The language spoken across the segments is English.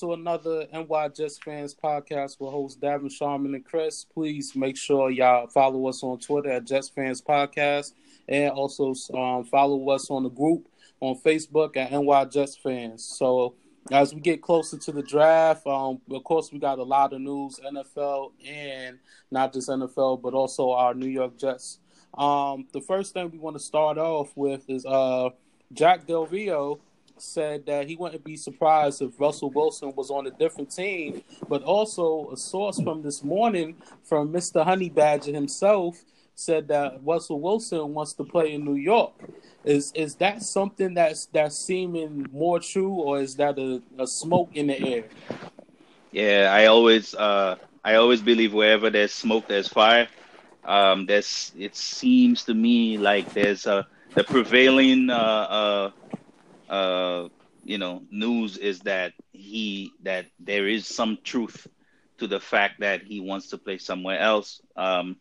to another NY Jets Fans podcast with hosts Davin Sharman and Chris. Please make sure y'all follow us on Twitter at Jets Fans Podcast and also um, follow us on the group on Facebook at NY Jets Fans. So as we get closer to the draft, um, of course we got a lot of news, NFL and not just NFL, but also our New York Jets. Um, the first thing we want to start off with is uh, Jack Del Rio said that he wouldn't be surprised if Russell Wilson was on a different team, but also a source from this morning from Mr. Honey Badger himself said that Russell Wilson wants to play in New York. Is is that something that's that's seeming more true, or is that a, a smoke in the air? Yeah, I always uh, I always believe wherever there's smoke, there's fire. Um, there's it seems to me like there's a the prevailing uh, uh, uh, you know news is that he that there is some truth to the fact that he wants to play somewhere else. Um,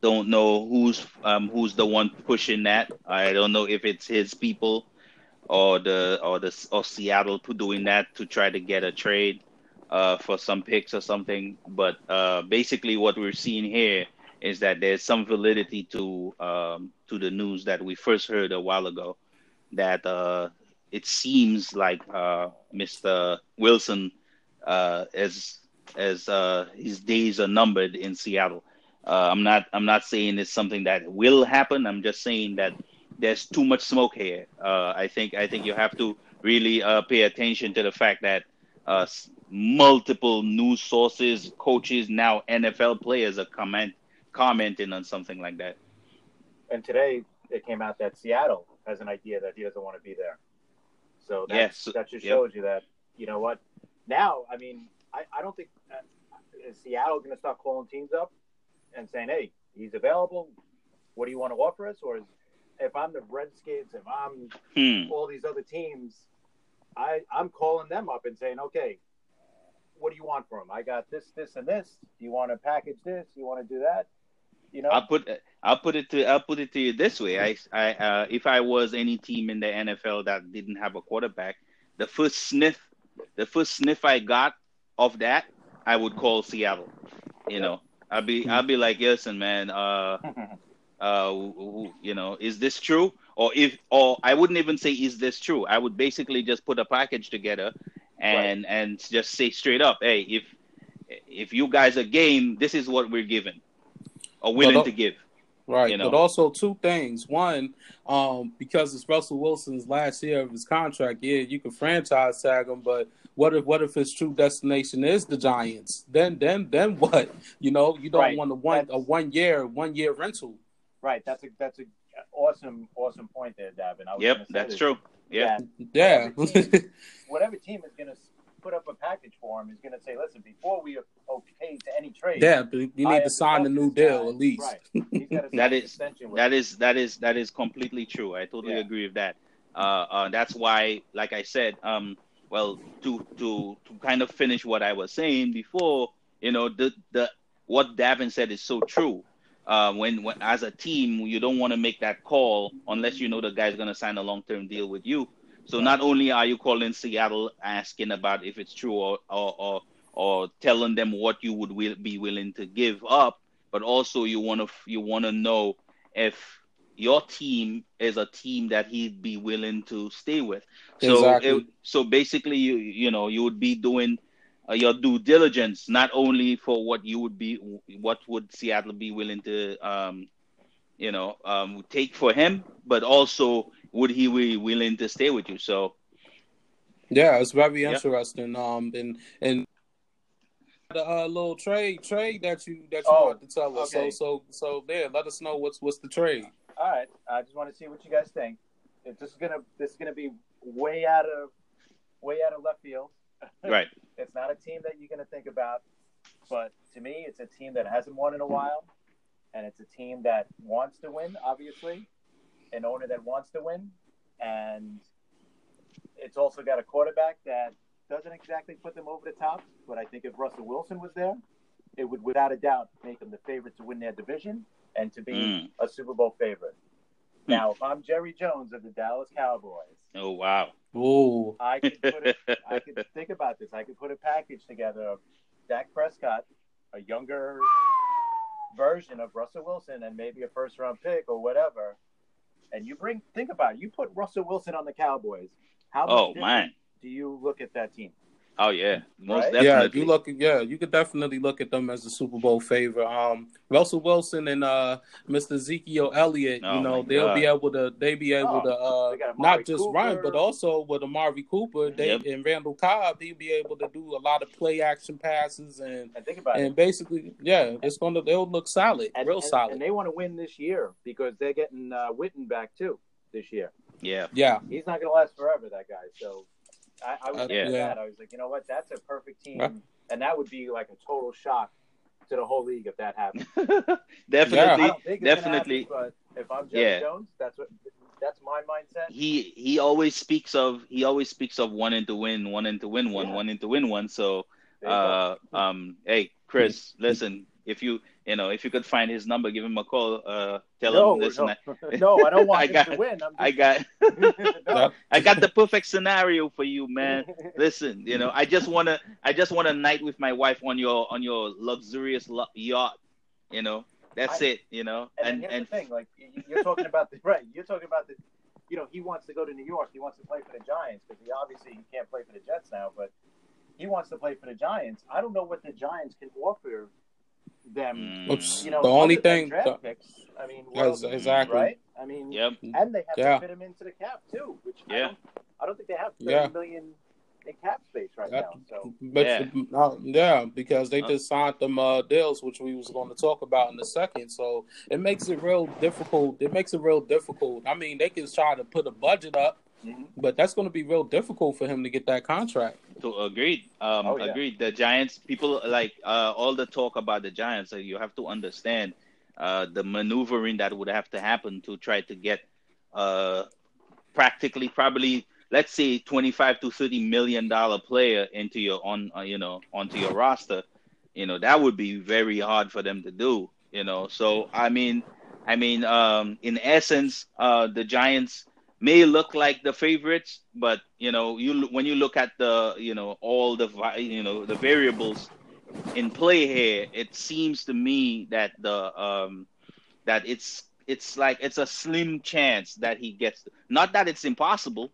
don't know who's um, who's the one pushing that. I don't know if it's his people or the or the or Seattle doing that to try to get a trade uh, for some picks or something. But uh, basically, what we're seeing here is that there's some validity to um, to the news that we first heard a while ago that uh, it seems like uh, Mr. Wilson uh, as as uh, his days are numbered in Seattle. Uh, I'm not I'm not saying it's something that will happen. I'm just saying that there's too much smoke here. Uh, I think I think you have to really uh, pay attention to the fact that multiple news sources, coaches, now NFL players are comment commenting on something like that. And today it came out that Seattle has an idea that he doesn't want to be there. So yes, that just shows yep. you that you know what. Now, I mean, I, I don't think uh, is Seattle going to start calling teams up and saying, "Hey, he's available. What do you want to offer us?" Or is, if I'm the Redskins, if I'm hmm. all these other teams, I I'm calling them up and saying, "Okay, what do you want from him? I got this, this, and this. Do you want to package this? Do you want to do that?" You know, I'll put I'll put it to I'll put it to you this way. I I uh, if I was any team in the NFL that didn't have a quarterback, the first sniff the first sniff I got of that, I would call Seattle. You know, I'll be I'll be like, listen, man, uh, uh, you know, is this true? Or if or I wouldn't even say is this true. I would basically just put a package together and right. and just say straight up, hey, if if you guys are game, this is what we're given are willing but, to give. Right, you know? but also two things. One, um, because it's Russell Wilson's last year of his contract, yeah, you can franchise tag him, but what if what if his true destination is the Giants? Then then then what? You know, you don't right. want a one that's, a one year one year rental. Right. That's a that's a awesome awesome point there, Davin. yep, that's true. Yeah. Yeah. Whatever team, whatever team is going to put up a package for him is going to say, listen, before we okay to any trade, yeah, but you need I to sign a new deal guy. at least. Right. that is that is that is that is completely true. I totally yeah. agree with that. Uh, uh, that's why, like I said, um, well, to to to kind of finish what I was saying before, you know, the the what Davin said is so true. Uh, when, when as a team, you don't want to make that call unless you know the guy's going to sign a long term deal with you. So not only are you calling Seattle asking about if it's true or or or, or telling them what you would will, be willing to give up, but also you want to you want to know if your team is a team that he'd be willing to stay with. So exactly. it, so basically you you know you would be doing uh, your due diligence not only for what you would be what would Seattle be willing to um you know um take for him, but also would he be willing to stay with you? So, yeah, it's very interesting. Um, and and the uh, little trade trade that you that you oh, want to tell us. Okay. So so so there, let us know what's what's the trade. All right, I just want to see what you guys think. If this is gonna this is gonna be way out of way out of left field. Right. it's not a team that you're gonna think about, but to me, it's a team that hasn't won in a while, and it's a team that wants to win, obviously an owner that wants to win, and it's also got a quarterback that doesn't exactly put them over the top. But I think if Russell Wilson was there, it would without a doubt make them the favorite to win their division and to be mm. a Super Bowl favorite. Mm. Now, if I'm Jerry Jones of the Dallas Cowboys, oh wow, Ooh. I could put it, I could think about this. I could put a package together of Dak Prescott, a younger version of Russell Wilson, and maybe a first round pick or whatever. And you bring think about it. You put Russell Wilson on the Cowboys. How oh man, do you look at that team? Oh yeah, most Right? definitely. Yeah, you look. Yeah, you could definitely look at them as a Super Bowl favorite. Um, Russell Wilson and uh, Mr. Ezekiel Elliott. Oh, you know, they'll God. be able to. They be able Oh, to uh, they got Amari not just Cooper. run, but also with Amari Cooper, they Yep. and Randall Cobb, he'll be able to do a lot of play action passes and And think about it. and basically, yeah, it's gonna. They'll look solid, And, real and- solid. And they want to win this year because they're getting uh, Witten back too this year. Yeah, yeah, He's not going to last forever, that guy. So I, I was Uh, thinking yeah. that. I was like, you know what? That's a perfect team. Yeah. And that would be like a total shock to the whole league if that happened. I definitely, don't think it's definitely. Happen, but if I'm Jerry Yeah. Jones, that's what that's my mindset. he he always speaks of he always speaks of wanting to win, wanting to win one, Yeah. wanting to win one. So uh um hey Chris, listen, if you you know if you could find his number, give him a call. Uh, tell go. him listen. no, I, no, I don't want I him got- to win. I'm I got no. I got the perfect scenario for you, man. Listen, you know, I just wanna I just want a night with my wife on your on your luxurious lo- yacht. You know, that's I- it. You know, And, and and and the thing, like you're talking about the right, you're talking about the, you know, he wants to go to New York. He wants to play for the Giants because he obviously he can't play for the Jets now, but he wants to play for the Giants. I don't know what the Giants can offer them. Mm, Oops. You know, The only thing- draft the- picks. I mean, what Yes, else- exactly. right? I mean, yep. and they have Yeah. to fit him into the cap too, which I Yeah. don't, I don't think they have thirty Yeah. million in cap space right That- now. So But Yeah. uh, yeah, because they just signed them uh, deals, which we was going to talk about in a second. So it makes it real difficult. It makes it real difficult. I mean, they can try to put a budget up, mhm. but that's going to be real difficult for him to get that contract. To agreed. Um, Oh, yeah. agreed. The Giants people like uh, all the talk about the Giants. So you have to understand uh, the maneuvering that would have to happen to try to get uh, practically probably let's say twenty five to thirty million dollar player into your on uh, you know onto your roster. You know that would be very hard for them to do. You know, so I mean, I mean, um, in essence, uh, the Giants may look like the favorites, but you know, you when you look at the you know all the you know the variables in play here, it seems to me that the um that it's it's like it's a slim chance that he gets. Not that it's impossible,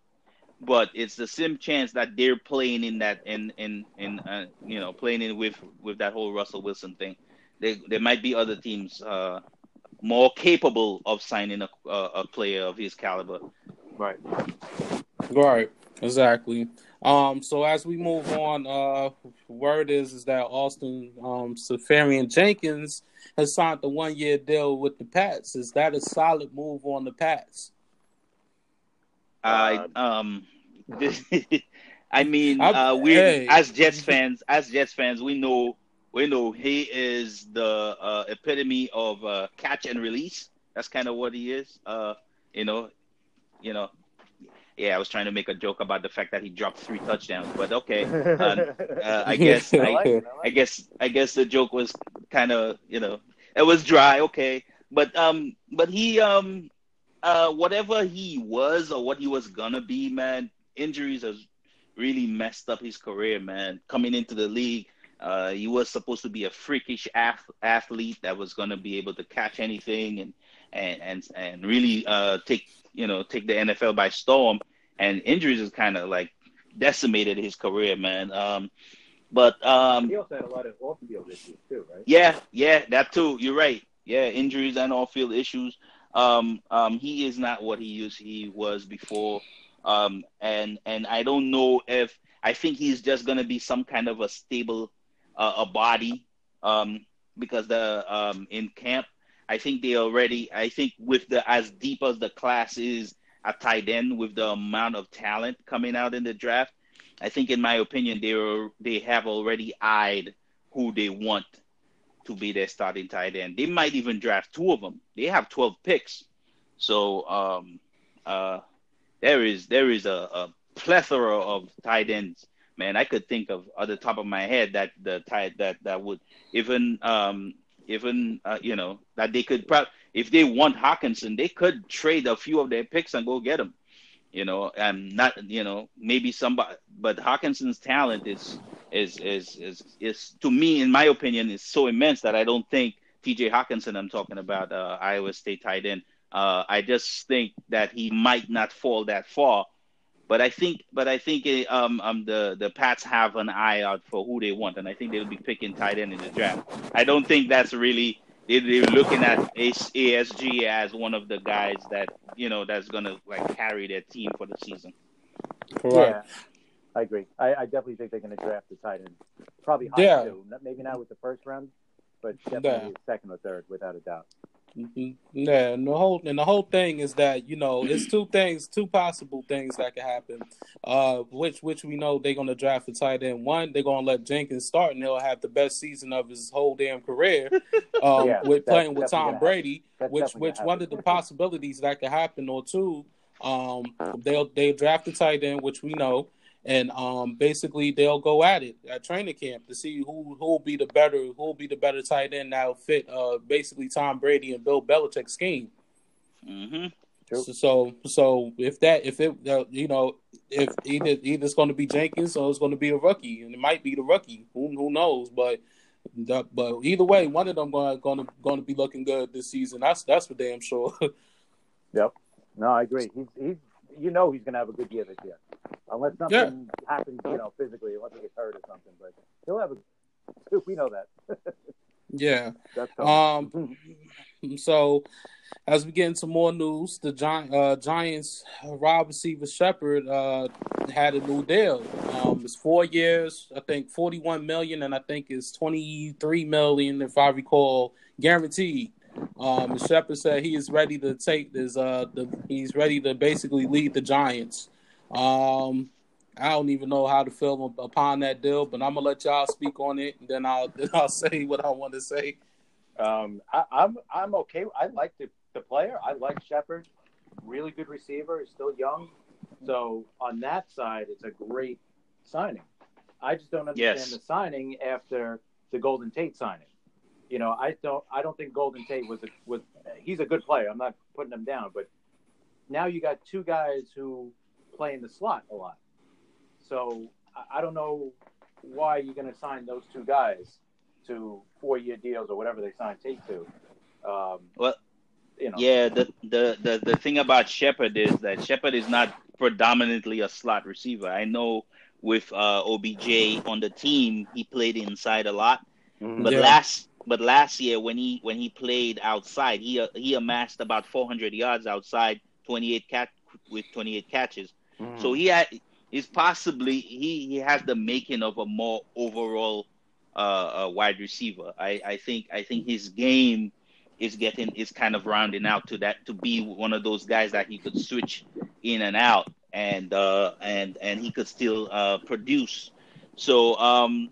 but it's the slim chance that they're playing in that in in in uh, you know playing in with with that whole Russell Wilson thing. There there might be other teams uh more capable of signing a, a player of his caliber. Right. Right. Exactly. Um. So as we move on, uh, word is is that Austin um Seferian Jenkins has signed the one year deal with the Pats. Is that a solid move on the Pats? I um, I mean, uh, we hey. as Jets fans, as Jets fans, we know we know he is the uh, epitome of uh, catch and release. That's kind of what he is. Uh, you know, you know. Yeah, I was trying to make a joke about the fact that he dropped three touchdowns, but okay. Uh, I guess I I, like it. I I guess I guess the joke was kind of you know it was dry, okay, but um, but he um, uh, whatever he was or what he was gonna be, man, injuries has really messed up his career, man. Coming into the league, uh, he was supposed to be a freakish ath- athlete that was gonna be able to catch anything and and and and really uh take you know take the NFL by storm. And injuries has kind of like decimated his career, man. Um, but um, He also had a lot of off-field issues too, right? yeah, yeah, that too. You're right. Yeah, injuries and off-field issues. Um, um, he is not what he used he was before. Um, and and I don't know if I think he's just gonna be some kind of a stable uh, a body. Um, because the um in camp, I think they already. I think with the as deep as the class is at tight end with the amount of talent coming out in the draft, I think in my opinion they are they have already eyed who they want to be their starting tight end. They might even draft two of them. They have 12 picks. So um, uh, there is there is a, a plethora of tight ends. Man, I could think of at the top of my head that the tight that that would even um, even uh, you know that they could probably if they want Hockenson, they could trade a few of their picks and go get him. You know, and not you know maybe somebody, but Hockenson's talent is is is is is to me, in my opinion, is so immense that I don't think T.J. Hockenson, I'm talking about uh, Iowa State tight end. Uh, I just think that he might not fall that far. But I think, but I think eh, um, um, the the Pats have an eye out for who they want, and I think they'll be picking tight end in the draft. I don't think that's really they're looking at ASG as one of the guys that you know that's gonna like carry their team for the season. Correct. Yeah, I agree. I, I definitely think they're gonna draft the tight end. Probably high yeah. too. Maybe not with the first round, but definitely yeah. second or third, without a doubt. Yeah, and the whole and the whole thing is that you know it's two things, two possible things that could happen. Uh, which which we know they're gonna draft a tight end. One, they're gonna let Jenkins start, and he'll have the best season of his whole damn career. Um, yeah, with playing with Tom Brady, which which one of the possibilities that could happen, or two, um, they'll they draft a tight end, which we know and um, basically they'll go at it at training camp to see who who will be the better who will be the better tight end that'll fit uh, basically Tom Brady and Bill Belichick's scheme. Mm-hmm. So, so, so if that if it uh, you know if either either it's going to be Jenkins or it's going to be a rookie and it might be the rookie who who knows but the, but either way one of them going going to going to be looking good this season that's that's for damn sure. yep. No, I agree. He's he's you know he's going to have a good year this year, unless something yeah. happens, you know, physically, unless he gets hurt or something. But he'll have a. We know that. yeah. um. so, as we get into more news, the Gi- uh, Giants uh, wide receiver Shepard uh, had a new deal. Um, it's four years, I think, forty-one million, and I think it's twenty-three million, if I recall, guaranteed. Um, Shepard said he is ready to take this. Uh, the, he's ready to basically lead the Giants. Um, I don't even know how to feel upon that deal, but I'm gonna let y'all speak on it, and then I'll then I'll say what I want to say. Um, I, am I'm, I'm okay. I like the, the player. I like Shepard. Really good receiver. He's still young, so on that side, it's a great signing. I just don't understand yes. the signing after the Golden Tate signing you know, I don't I don't think Golden Tate was a, was he's a good player. I'm not putting him down, but now you got two guys who play in the slot a lot. So I don't know why you're going to sign those two guys to four year deals or whatever they signed Tate to. Um, well, you know. yeah, the, the the the thing about Shepard is that Shepard is not predominantly a slot receiver. I know with uh, OBJ on the team, he played inside a lot. Mm-hmm. But yeah. last but last year when he when he played outside, he he amassed about 400 yards outside, 28 cat with 28 catches. Mm. So he had is possibly he he has the making of a more overall uh, uh, wide receiver. I I think I think his game is getting is kind of rounding out to that to be one of those guys that he could switch in and out and uh and and he could still uh produce. So um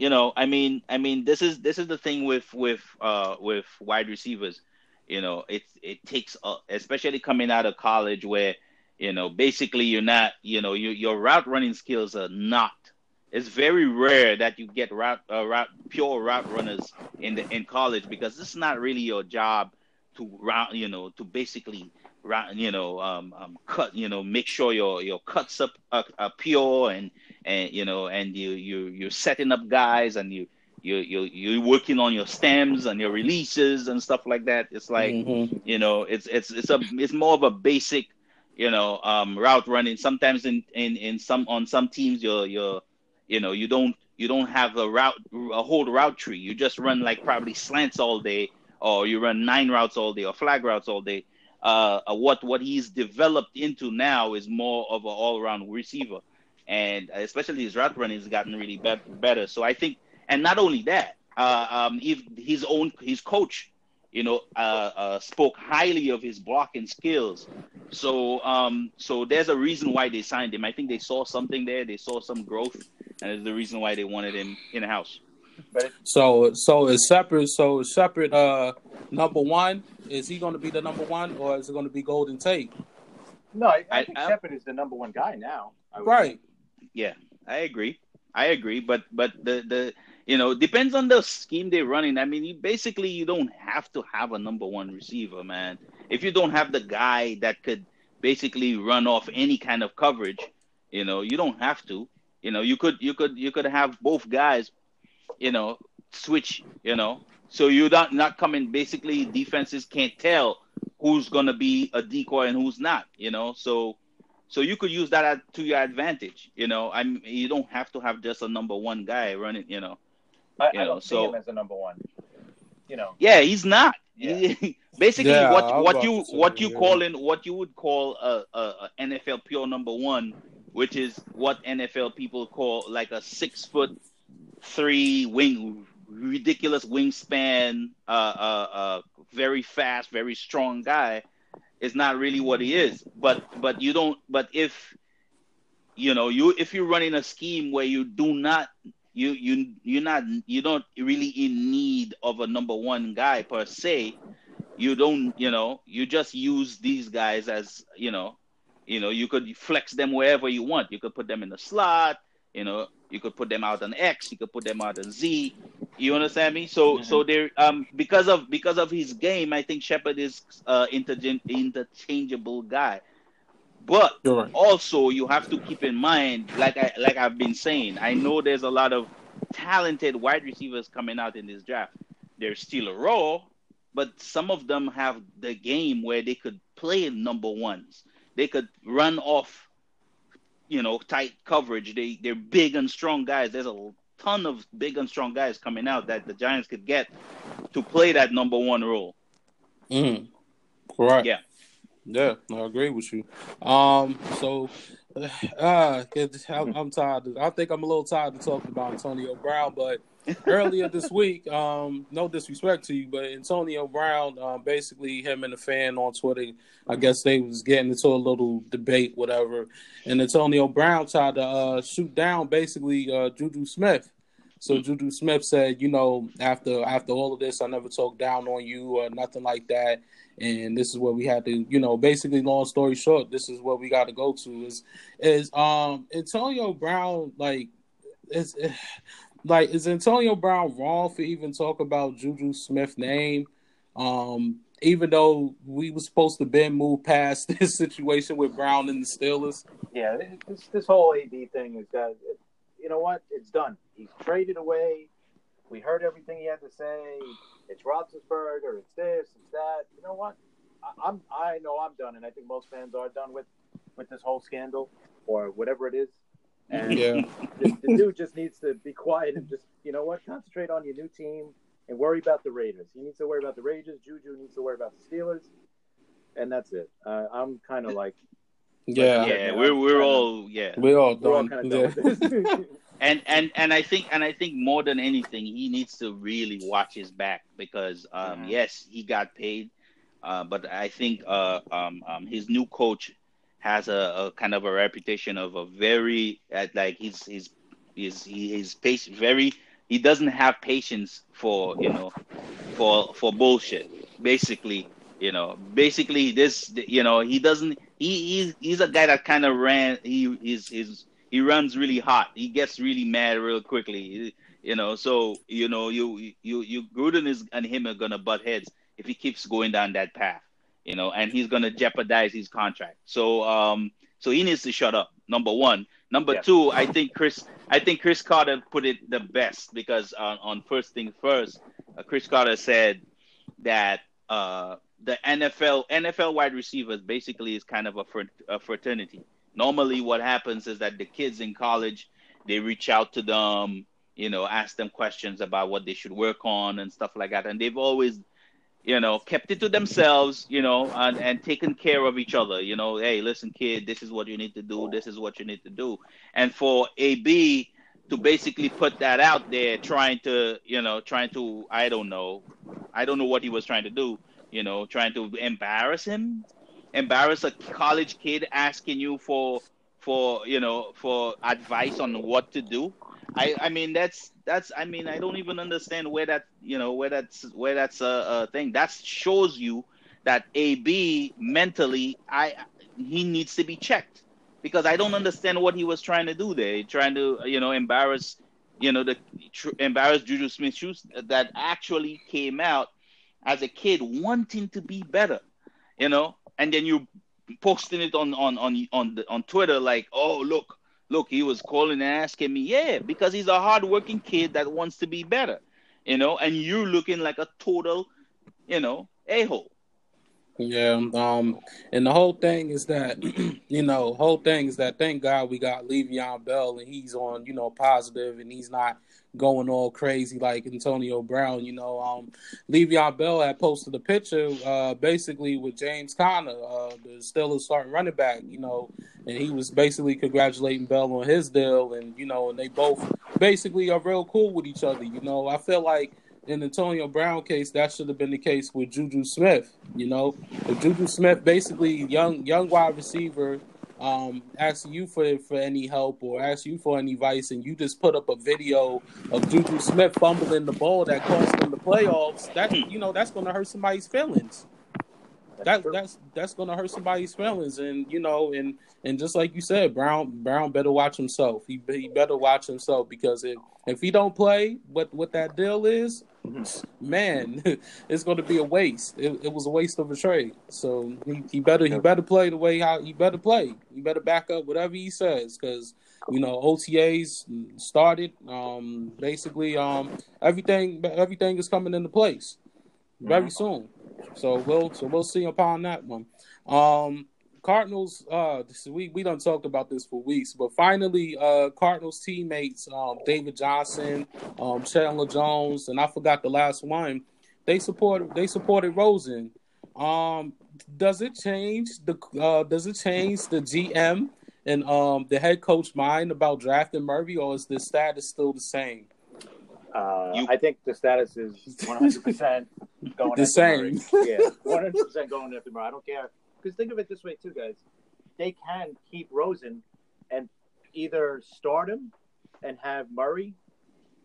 you know, I mean, I mean, this is this is the thing with with uh with wide receivers. You know, it it takes, especially coming out of college, where you know basically you're not, you know, your your route running skills are not. It's very rare that you get route uh, route pure route runners in the in college because it's not really your job to route, you know, to basically you know, um, um, cut, you know, make sure your your cuts up are, are, pure and and you know, and you you you're setting up guys and you you you you're working on your stems and your releases and stuff like that. It's like mm-hmm. you know, it's it's it's a it's more of a basic, you know, um, route running. Sometimes in in in some on some teams you're you're you know you don't you don't have a route a whole route tree. You just run like probably slants all day, or you run nine routes all day or flag routes all day uh, uh, what what he's developed into now is more of an all around receiver, and especially his route running has gotten really be- better. So I think, and not only that, uh, um, if his own his coach, you know, uh, uh, spoke highly of his blocking skills. So um, so there's a reason why they signed him. I think they saw something there. They saw some growth, and the reason why they wanted him in house. So so is separate. So separate. Uh, number one is he going to be the number one, or is it going to be Golden Tate? No, I, I think I, Shepard is the number one guy now. Right. Think. Yeah, I agree. I agree, but but the the you know depends on the scheme they're running. I mean, you basically you don't have to have a number one receiver, man. If you don't have the guy that could basically run off any kind of coverage. You know, you don't have to. You know, you could you could you could have both guys, you know, switch. You know, so you're not not coming. Basically, defenses can't tell who's gonna be a decoy and who's not. You know, so so you could use that to your advantage. You know, I'm you don't have to have just a number one guy running. You know, I, you I don't see so, him as a number one. You know. Yeah, he's not. Yeah. Basically, yeah, what what you what you yeah. call in what you would call a, a, a, NFL pure number one, which is what NFL people call like a six foot three wing, ridiculous wingspan, uh, uh, uh, very fast, very strong guy, is not really what he is. But but you don't. But if you know you if you're running a scheme where you do not you you you're not you don't really in need of a number one guy per se you don't you know you just use these guys as you know you know you could flex them wherever you want you could put them in the slot you know you could put them out on x you could put them out on z you understand me so mm-hmm. so there um because of because of his game i think shepard is uh intergen- interchangeable guy but right. also you have to keep in mind, like I like I've been saying, I know there's a lot of talented wide receivers coming out in this draft. They're still a raw, but some of them have the game where they could play number ones. They could run off, you know, tight coverage. They they're big and strong guys. There's a ton of big and strong guys coming out that the Giants could get to play that number one role. Mm. Correct. Yeah. Yeah, I agree with you. Um, so uh, I'm, I'm tired. I think I'm a little tired of talking about Antonio Brown, but earlier this week, um, no disrespect to you, but Antonio Brown, um, basically him and a fan on Twitter, I guess they was getting into a little debate, whatever, and Antonio Brown tried to uh, shoot down basically uh, Juju Smith. So Juju Smith said, you know, after after all of this, I never talked down on you or nothing like that and this is what we had to, you know, basically, long story short, this is what we got to go to is is um Antonio Brown like is like is Antonio Brown wrong for even talk about Juju Smith name? Um, even though we were supposed to been move past this situation with Brown and the Steelers. Yeah, this this whole AB thing is that you know what? It's done. He's traded away. We heard everything he had to say it's Roethlisberger, it's this, it's that. You know what? I, I'm I know I'm done, and I think most fans are done with with this whole scandal or whatever it is. And yeah. the, the dude just needs to be quiet and just you know what, concentrate on your new team and worry about the Raiders. He needs to worry about the Raiders. Juju needs to worry about the Steelers, and that's it. Uh, I'm kind of like, yeah, yeah, we're we're all yeah, we're all done. We're all kind of done yeah. and and and I think and I think more than anything, he needs to really watch his back because um, mm-hmm. yes, he got paid, uh, but I think uh, um, um, his new coach has a, a, kind of a reputation of a very uh, like he's he's he's he's patient very he doesn't have patience for you know for for bullshit basically you know basically this you know he doesn't he he's, he's a guy that kind of ran he is is he runs really hot. He gets really mad real quickly. You know, so you know, you you you Gruden is and him are gonna butt heads if he keeps going down that path. You know, and he's gonna jeopardize his contract. So um, so he needs to shut up. Number one. Number two, I think Chris, I think Cris Carter put it the best because uh, on first thing first, uh, Cris Carter said that uh, the NFL NFL wide receivers basically is kind of a, fr- a fraternity normally what happens is that the kids in college they reach out to them you know ask them questions about what they should work on and stuff like that and they've always you know kept it to themselves you know and, and taken care of each other you know hey listen kid this is what you need to do this is what you need to do. And for ab to basically put that out there trying to you know trying to i don't know i don't know what he was trying to do you know trying to embarrass him embarrass a college kid asking you for for you know for advice on what to do i i mean that's that's i mean i don't even understand where that you know where that's where that's a, a thing. That shows you that ab mentally i he needs to be checked. Because i don't understand what he was trying to do there. Trying to you know embarrass you know the tr- embarrass juju smith schuster that actually came out as a kid wanting to be better you know? And then you posting it on on on on the, on Twitter like, oh look, look, he was calling and asking me, yeah, because he's a hardworking kid that wants to be better, you know, and you're looking like a total, you know, a hole. Yeah, um, and the whole thing is that, you know, whole thing is that thank God we got Le'Veon Bell and he's on, you know, positive and he's not going all crazy like Antonio Brown. You know, um, Le'Veon Bell had posted a picture uh, basically with James Conner, uh, the Steelers starting running back. You know, and he was basically congratulating Bell on his deal, and you know, and they both basically are real cool with each other. You know, I feel like in Antonio Brown case, that should have been the case with Juju Smith. You know, if Juju Smith basically young young wide receiver um, ask you for for any help or ask you for any advice, and you just put up a video of Juju Smith fumbling the ball that cost them the playoffs, that you know that's going to hurt somebody's feelings. That's that, that's that's going to hurt somebody's feelings, and you know, and and just like you said, Brown Brown better watch himself. He he better watch himself because if if he don't play, what what that deal is, man, it's going to be a waste. It, it, was a waste of a trade. So he, he better he better play the way how he better play. He better back up whatever he says because you know OTAs started. Um, basically, um, everything everything is coming into place very soon. So we'll so we'll see upon that one. Um, Cardinals, uh, we we done talked about this for weeks, but finally, uh, Cardinals teammates, um, David Johnson, um, Chandler Jones, and I forgot the last one. They supported they supported Rosen. Um, does it change the uh, does it change the GM and um the head coach mind about drafting Murray, or is the status still the same? Uh, you... I think the status is 100 percent going the same. Murray. Yeah, 100 percent going after Murray. I don't care because think of it this way too, guys. They can keep Rosen and either start him and have Murray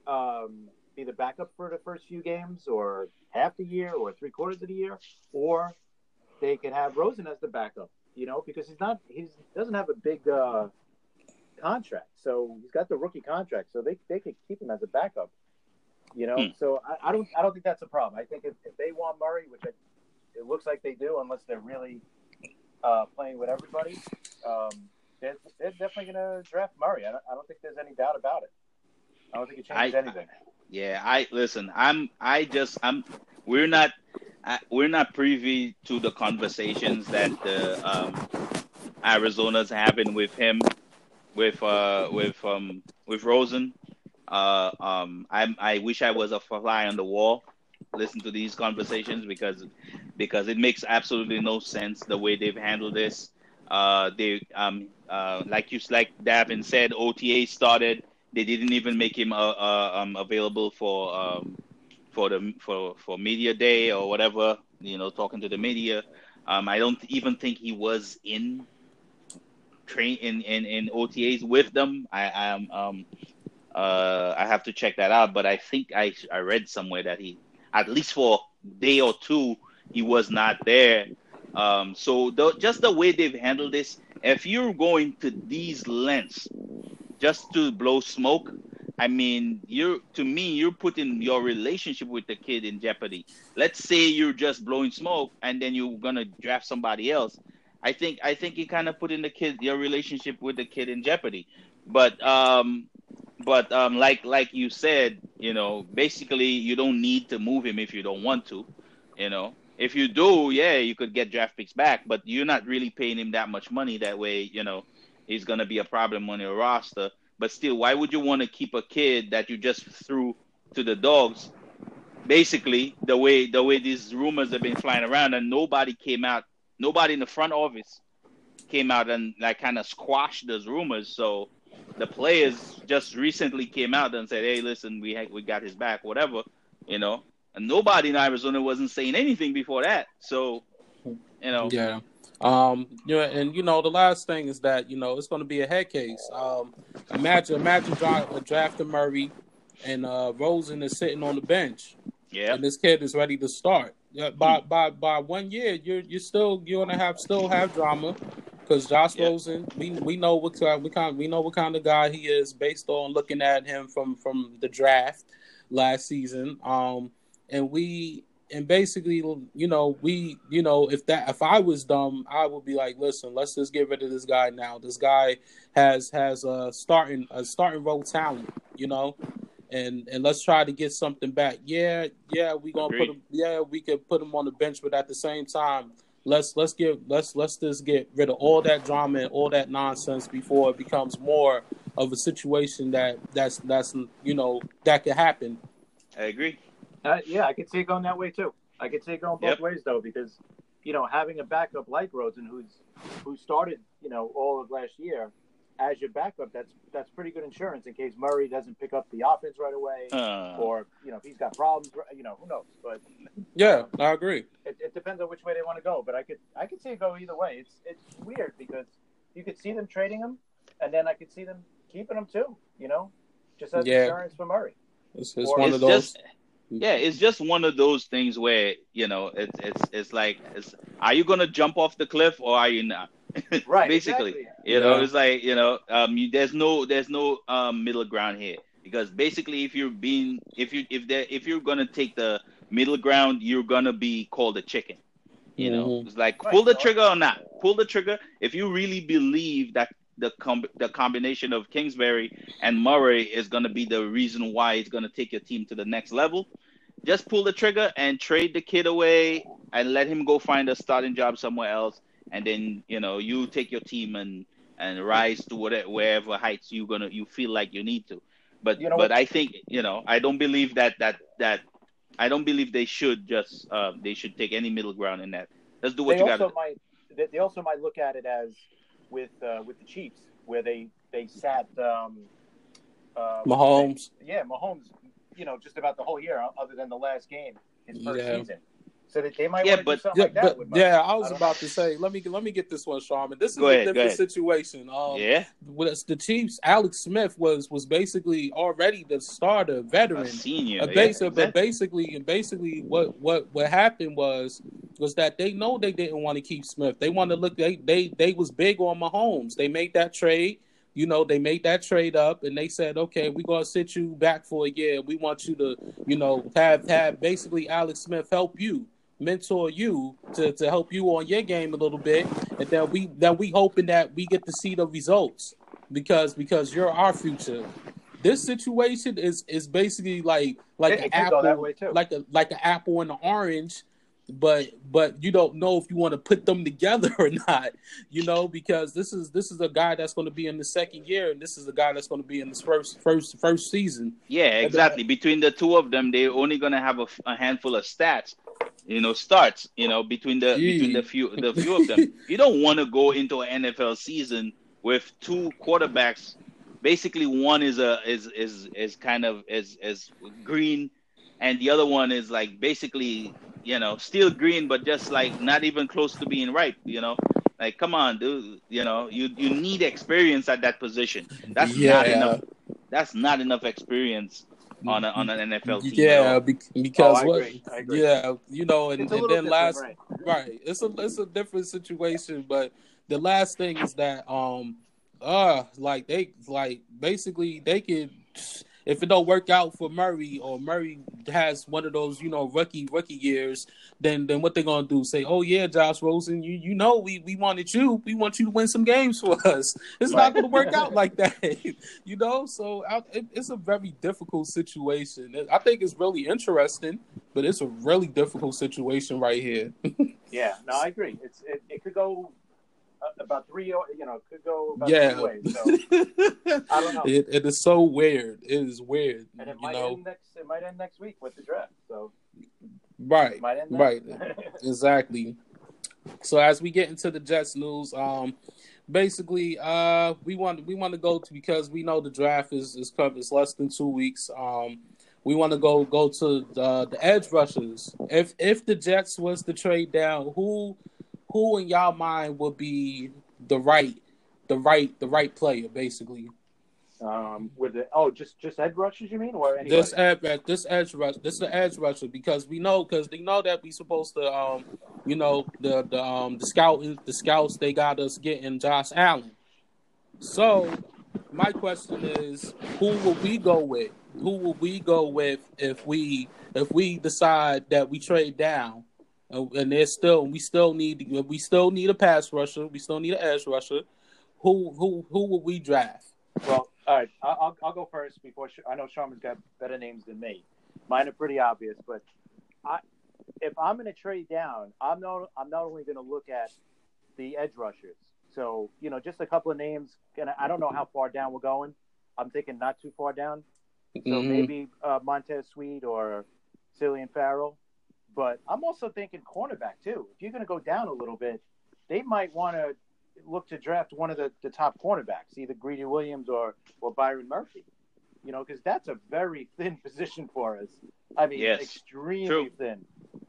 um, be the backup for the first few games, or half the year, or three quarters of the year, or they could have Rosen as the backup. You know, because he's not he doesn't have a big uh, contract, so he's got the rookie contract, so they they could keep him as a backup. You know, hmm. so I, I, don't I don't think that's a problem. I think if, if they want Murray, which I, it looks like they do, unless they're really uh, playing with everybody, um, they're, they're, definitely going to draft Murray. I don't, I don't, think there's any doubt about it. I don't think it changes I, anything. I, yeah, I listen. I'm. I just. I'm. We're not. we're not privy to the conversations that the um, Arizona's having with him, with uh, with um, with Rosen. Uh, um, I I wish I was a fly on the wall listen to these conversations because because it makes absolutely no sense the way they've handled this. Uh, they um uh, like you like Davin said, OTA started. They didn't even make him uh, uh, um, available for um, for the for for media day or whatever. You know, talking to the media. Um, I don't even think he was in train in, in, in OTAs with them. I am um uh I have to check that out, but I think I I read somewhere that he at least for a day or two, he was not there. Um, so the, just the way they've handled this, if you're going to these lengths just to blow smoke, I mean, you're to me, you're putting your relationship with the kid in jeopardy. Let's say you're just blowing smoke and then you're gonna draft somebody else. I think I think you kind of put in the kid your relationship with the kid in jeopardy. But um, but um, like like you said, you know, basically you don't need to move him if you don't want to. You know, if you do, yeah, you could get draft picks back, but you're not really paying him that much money. That way, you know, he's gonna be a problem on your roster. But still, why would you want to keep a kid that you just threw to the dogs? Basically, the way the way these rumors have been flying around, and nobody came out, nobody in the front office came out and like kind of squashed those rumors. So the players just recently came out and said, "Hey, listen, we ha- we got his back, whatever," you know. And nobody in Arizona wasn't saying anything before that. So, you know. Yeah. Um, you know, and you know, the last thing is that you know it's going to be a head case. Um, imagine, imagine dra- drafting Murray, and uh, Rosen is sitting on the bench. Yeah. And this kid is ready to start. Yeah, by by by one year, you're you're still you're gonna have still have drama because Josh yeah. Rosen, we we know what kind we kind we know what kind of guy he is based on looking at him from from the draft last season. Um, and we and basically, you know, we, you know, if that if I was dumb, I would be like, listen, let's just get rid of this guy now. This guy has has a starting a starting role talent, you know, and and let's try to get something back. Yeah, yeah, we gonna Agreed. put him. Yeah, we could put him on the bench, but at the same time, let's let's get let's let's just get rid of all that drama and all that nonsense before it becomes more of a situation that that's that's you know that could happen. I agree. Uh, yeah, I could see it going that way too. I could see it going both yep. ways though, because you know having a backup like Rosen, who's who started you know all of last year as your backup, that's that's pretty good insurance in case Murray doesn't pick up the offense right away, uh, or you know if he's got problems, you know who knows. But yeah, I agree. It, it depends on which way they want to go, but I could I could see it go either way. It's it's weird because you could see them trading him, and then I could see them keeping him too. You know, just as yeah. insurance for Murray. It's, it's one it's of those. Just, yeah, it's just one of those things where you know it's it's it's like it's, are you gonna jump off the cliff or are you not? right. Basically, exactly. you know, yeah. it's like you know, um, you, there's no there's no um middle ground here because basically, if you're being if you if there if you're gonna take the middle ground, you're gonna be called a chicken. You know, mm-hmm. it's like pull the trigger or not. Pull the trigger if you really believe that the com- the combination of Kingsbury and Murray is going to be the reason why it's going to take your team to the next level. Just pull the trigger and trade the kid away and let him go find a starting job somewhere else and then you know you take your team and and rise to whatever wherever heights you gonna you feel like you need to. But you know but what? I think you know I don't believe that that that I don't believe they should just uh, they should take any middle ground in that. Let's do what they you got. Might they also might look at it as with uh, with the Chiefs where they they sat um, uh, Mahomes. They, yeah, Mahomes. You know, just about the whole year, other than the last game, his first yeah. season. So they, they might yeah, but, yeah, like but, yeah, I was I about know. to say, let me let me get this one, Sharman. This is go a ahead, different situation. Um, yeah, with the Chiefs, Alex Smith was was basically already the starter, veteran, a senior. A basic, yeah, exactly. But basically, and basically, what what what happened was was that they know they didn't want to keep Smith. They wanted to look. They they they was big on Mahomes. They made that trade you know, they made that trade up and they said, okay, we're gonna sit you back for a year. We want you to, you know, have have basically Alex Smith help you mentor you to, to help you on your game a little bit, and then we that we hoping that we get to see the results because because you're our future. This situation is is basically like like it, an apple, like a like an apple and an orange, but but you don't know if you want to put them together or not. You know because this is this is a guy that's going to be in the second year, and this is a guy that's going to be in this first first first season. Yeah, uh, exactly. Between the two of them, they're only going to have a, a handful of stats you know starts you know between the Gee. between the few the few of them. You don't want to go into an nfl season with two quarterbacks. Basically one is a is is is kind of is is green and the other one is like basically you know still green but just like not even close to being ripe you know? Like come on dude you know you you need experience at that position. That's yeah. not enough. That's not enough experience on a, on an NFL team. Yeah, because oh, what, yeah, you know, and, and then last right. right, it's a it's a different situation, but the last thing is that um uh like they like basically they could if it don't work out for Murray or Murray has one of those, you know, rookie rookie years, then then what they gonna do? Say, oh yeah, Josh Rosen, you you know we we wanted you, we want you to win some games for us. It's right. not gonna work out like that, you know. So I, it, it's a very difficult situation. I think it's really interesting, but it's a really difficult situation right here. yeah, no, I agree. It's it, it could go about three, you know, could go about yeah. ways. So, I don't know. It, it is so weird. It is weird. And it might know? end next. It might end next week with the draft. So right, right, exactly. So as we get into the Jets news, um, basically, uh, we want we want to go to because we know the draft is is coming. It's less than two weeks. Um, we want to go go to the, the edge rushers. If if the Jets was to trade down, who who in y'all mind would be the right, the right, the right player, basically? Um, with the oh, just just edge rushers, you mean, or anybody? this edge, this edge rush, this is the edge rusher because we know because they know that we supposed to, um, you know, the the um the scout the scouts they got us getting Josh Allen. So my question is, who will we go with? who will we go with if we if we decide that we trade down, and there's still we still need we still need a pass rusher, we still need an edge rusher. Who who who will we draft? Well, all right, I'll I'll go first before I know Sharman's got better names than me. Mine are pretty obvious, but I if I'm going to trade down, I'm not I'm not only going to look at the edge rushers. So you know, just a couple of names. And I don't know how far down we're going. I'm thinking not too far down. So mm-hmm. maybe uh, Montez Sweat or Clelin Ferrell. But I'm also thinking cornerback too. If you're going to go down a little bit, they might want to look to draft one of the, the top cornerbacks, either Greedy Williams or or Byron Murphy. You know, because that's a very thin position for us. I mean, yes. extremely True. thin.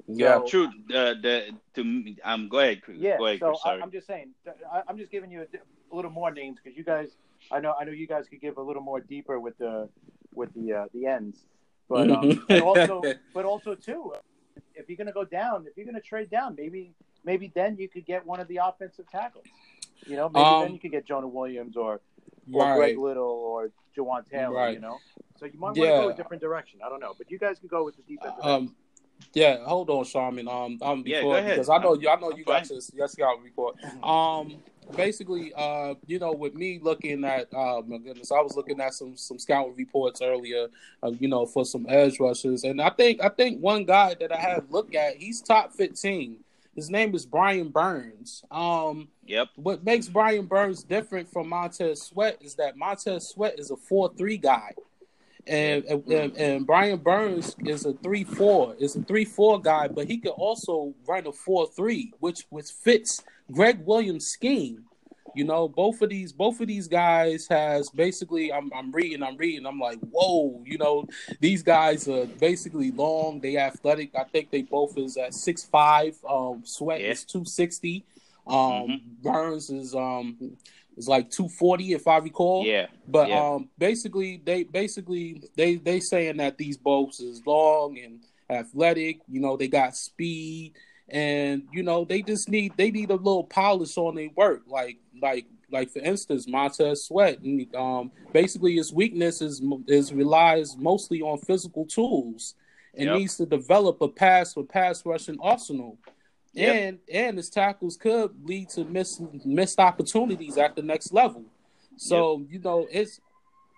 Yeah, so, true. Uh, the to um, go ahead. Yeah, go ahead, so I, am just saying. I, am just giving you a, a little more names because you guys, I know, I know you guys could give a little more deeper with the with the uh, the ends, but um, but also, but also too, if you're gonna go down, if you're gonna trade down, maybe maybe then you could get one of the offensive tackles. You know, maybe um, then you could get Jonah Williams or or right. Greg Little or Jawaan Taylor. Right. You know, so you might want yeah. to go a different direction. I don't know, but you guys can go with the defensive. Um, yeah, hold on, Sharman. Um, um, before, yeah, because I know you, I know you got your yes, scout report. Um, basically, uh, you know, with me looking at, uh, my goodness, I was looking at some some scout reports earlier, uh, you know, for some edge rushers, and I think I think one guy that I had looked at, he's top fifteen. His name is Brian Burns. Um, yep. What makes Brian Burns different from Montez Sweat is that Montez Sweat is a four three guy and, and, and Brian Burns is a three four, is a three four guy, but he could also run a four three, which which fits Gregg Williams' scheme. You know, both of these both of these guys has basically I'm I'm reading, I'm reading, I'm like, whoa, you know, these guys are basically long, they athletic. I think they both is at six five. Um Sweat yeah. is two sixty. Um mm-hmm. Burns is um it's like 240 if I recall. Yeah. But yeah. um basically they basically they they saying that these boats is long and athletic, you know, they got speed and you know, they just need they need a little polish on their work. Like like like for instance, Montez Sweat. Um, basically, his weakness is is relies mostly on physical tools and yep. needs to develop a pass for pass rushing arsenal. Yep. And and his tackles could lead to missed missed opportunities at the next level. So yep. you know it's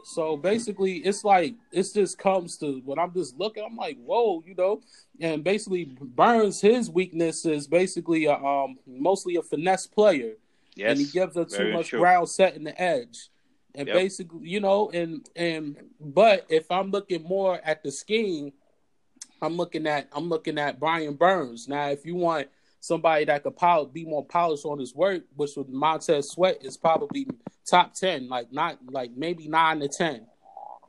so basically it's like it just comes to when I'm just looking, I'm like, whoa, you know. And basically Burns, his weakness is basically a, um mostly a finesse player. Yes, and he gives her too much true. ground set in the edge. And yep. basically, you know, and and but if I'm looking more at the scheme, I'm looking at I'm looking at Brian Burns. Now, if you want somebody that could be more polished on his work, which with Montez Sweat is probably top ten, like not like maybe nine to ten,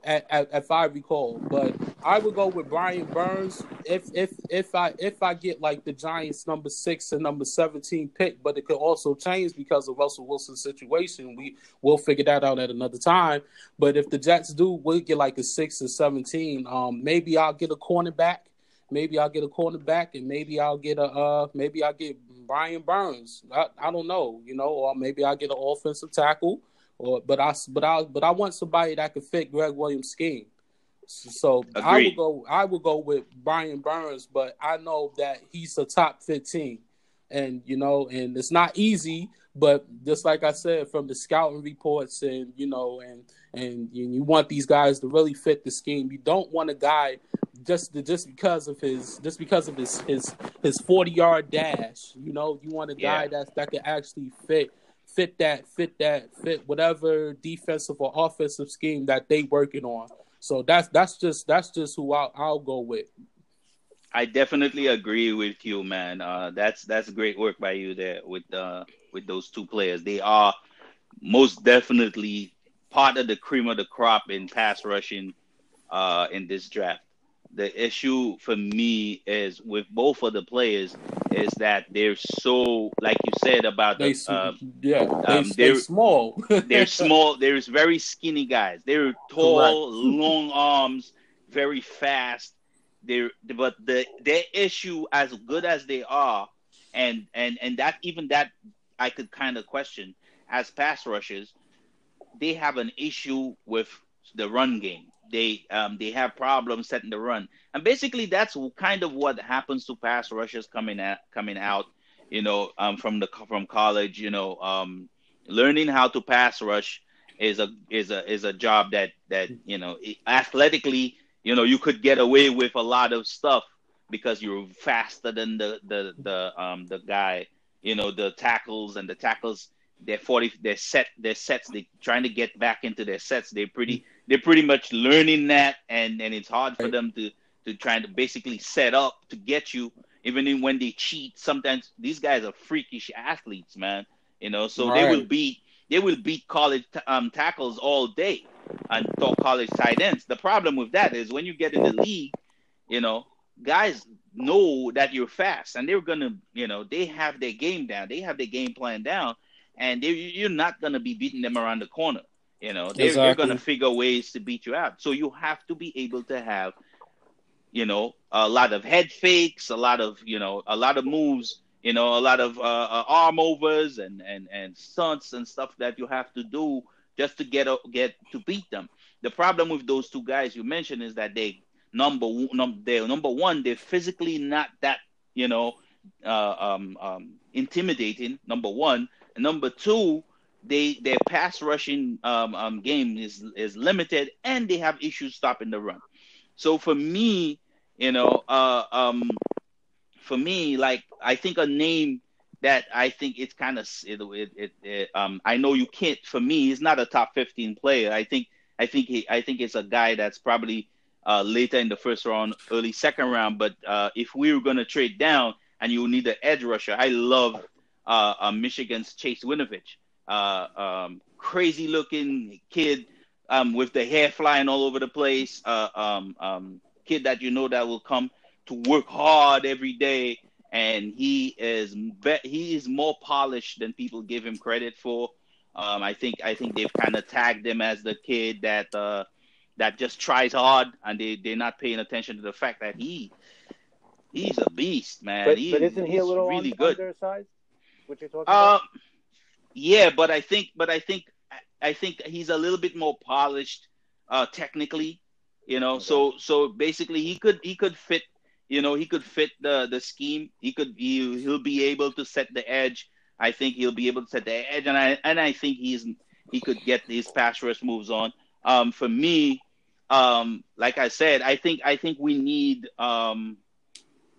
at, at, if I recall. But I would go with Brian Burns if if if I if I get like the Giants number six and number seventeen pick, but it could also change because of Russell Wilson's situation. We will figure that out at another time. But if the Jets do, we'll get like a six or seventeen. Um, maybe I'll get a cornerback maybe I'll get a cornerback, and maybe I'll get a uh, maybe I'll get Brian Burns. I, I don't know, you know, or maybe I'll get an offensive tackle, or but I but I but I want somebody that could fit Gregg Williams' scheme. So Agreed. I will go. I will go with Brian Burns, but I know that he's a top fifteen, and you know, and it's not easy. But just like I said, from the scouting reports, and you know, and and you want these guys to really fit the scheme. You don't want a guy just just because of his just because of his his his 40 yard dash you know you want a guy yeah. that that can actually fit fit that fit that fit whatever defensive or offensive scheme that they working on. So that's that's just that's just who I'll, I'll go with. I definitely agree with you man. Uh, that's that's great work by you there with uh with those two players. They are most definitely part of the cream of the crop in pass rushing uh in this draft the issue for me is with both of the players is that they're so like you said about the they, uh, yeah um, they, are small. they're small there's very skinny guys. They're tall long arms very fast. They're but the their issue as good as they are and and and that even that I could kind of question as pass rushers they have an issue with the run game. They um, they have problems setting the run, and basically that's kind of what happens to pass rushers coming at coming out, you know, um, from the from college. You know, um, learning how to pass rush is a is a is a job that that you know athletically, you know, you could get away with a lot of stuff because you're faster than the the the um the guy, you know, the tackles and the tackles they're 40 they're set their sets they trying to get back into their sets they're pretty they're pretty much learning that and and it's hard for them to to try to basically set up to get you even when they cheat sometimes these guys are freakish athletes man you know so right. they will beat they will beat college um, tackles all day and talk college tight ends the problem with that is when you get in the league you know guys know that you're fast and they're gonna you know they have their game down they have their game plan down and you're not going to be beating them around the corner. You know, they're, exactly. they're going to figure ways to beat you out. So you have to be able to have, you know, a lot of head fakes, a lot of, you know, a lot of moves, you know, a lot of uh, uh, arm overs and, and, and stunts and stuff that you have to do just to get, get to beat them. The problem with those two guys you mentioned is that they number num, they number one they're physically not that you know uh, um, um, intimidating. Number one, number two, they their pass rushing um, um, game is is limited, and they have issues stopping the run. So for me, you know, uh, um, for me, like I think a name that I think it's kind of it, it, it, it, um I know you can't for me he's not a top 15 player I think I think he I think it's a guy that's probably uh, later in the first round early second round but uh, if we were to trade down and you need an edge rusher I love uh, uh, Michigan's Chase Winovich. Uh, um, crazy looking kid um, with the hair flying all over the place. Uh, um, um, kid that you know that will come to work hard every day, and he is be- he is more polished than people give him credit for. Um, I think I think they've kind of tagged him as the kid that uh, that just tries hard, and they they're not paying attention to the fact that he he's a beast, man. But, he, but isn't he a little really good? undersized? what you're talking uh, about? Yeah, but I think, but I think, I think he's a little bit more polished uh, technically. You know, okay. so so basically he could he could fit. You know, he could fit the the scheme. He could he, he'll be able to set the edge. I think he'll be able to set the edge, and I and I think he's he could get his pass rush moves on. Um, for me, um, like I said, I think I think we need um,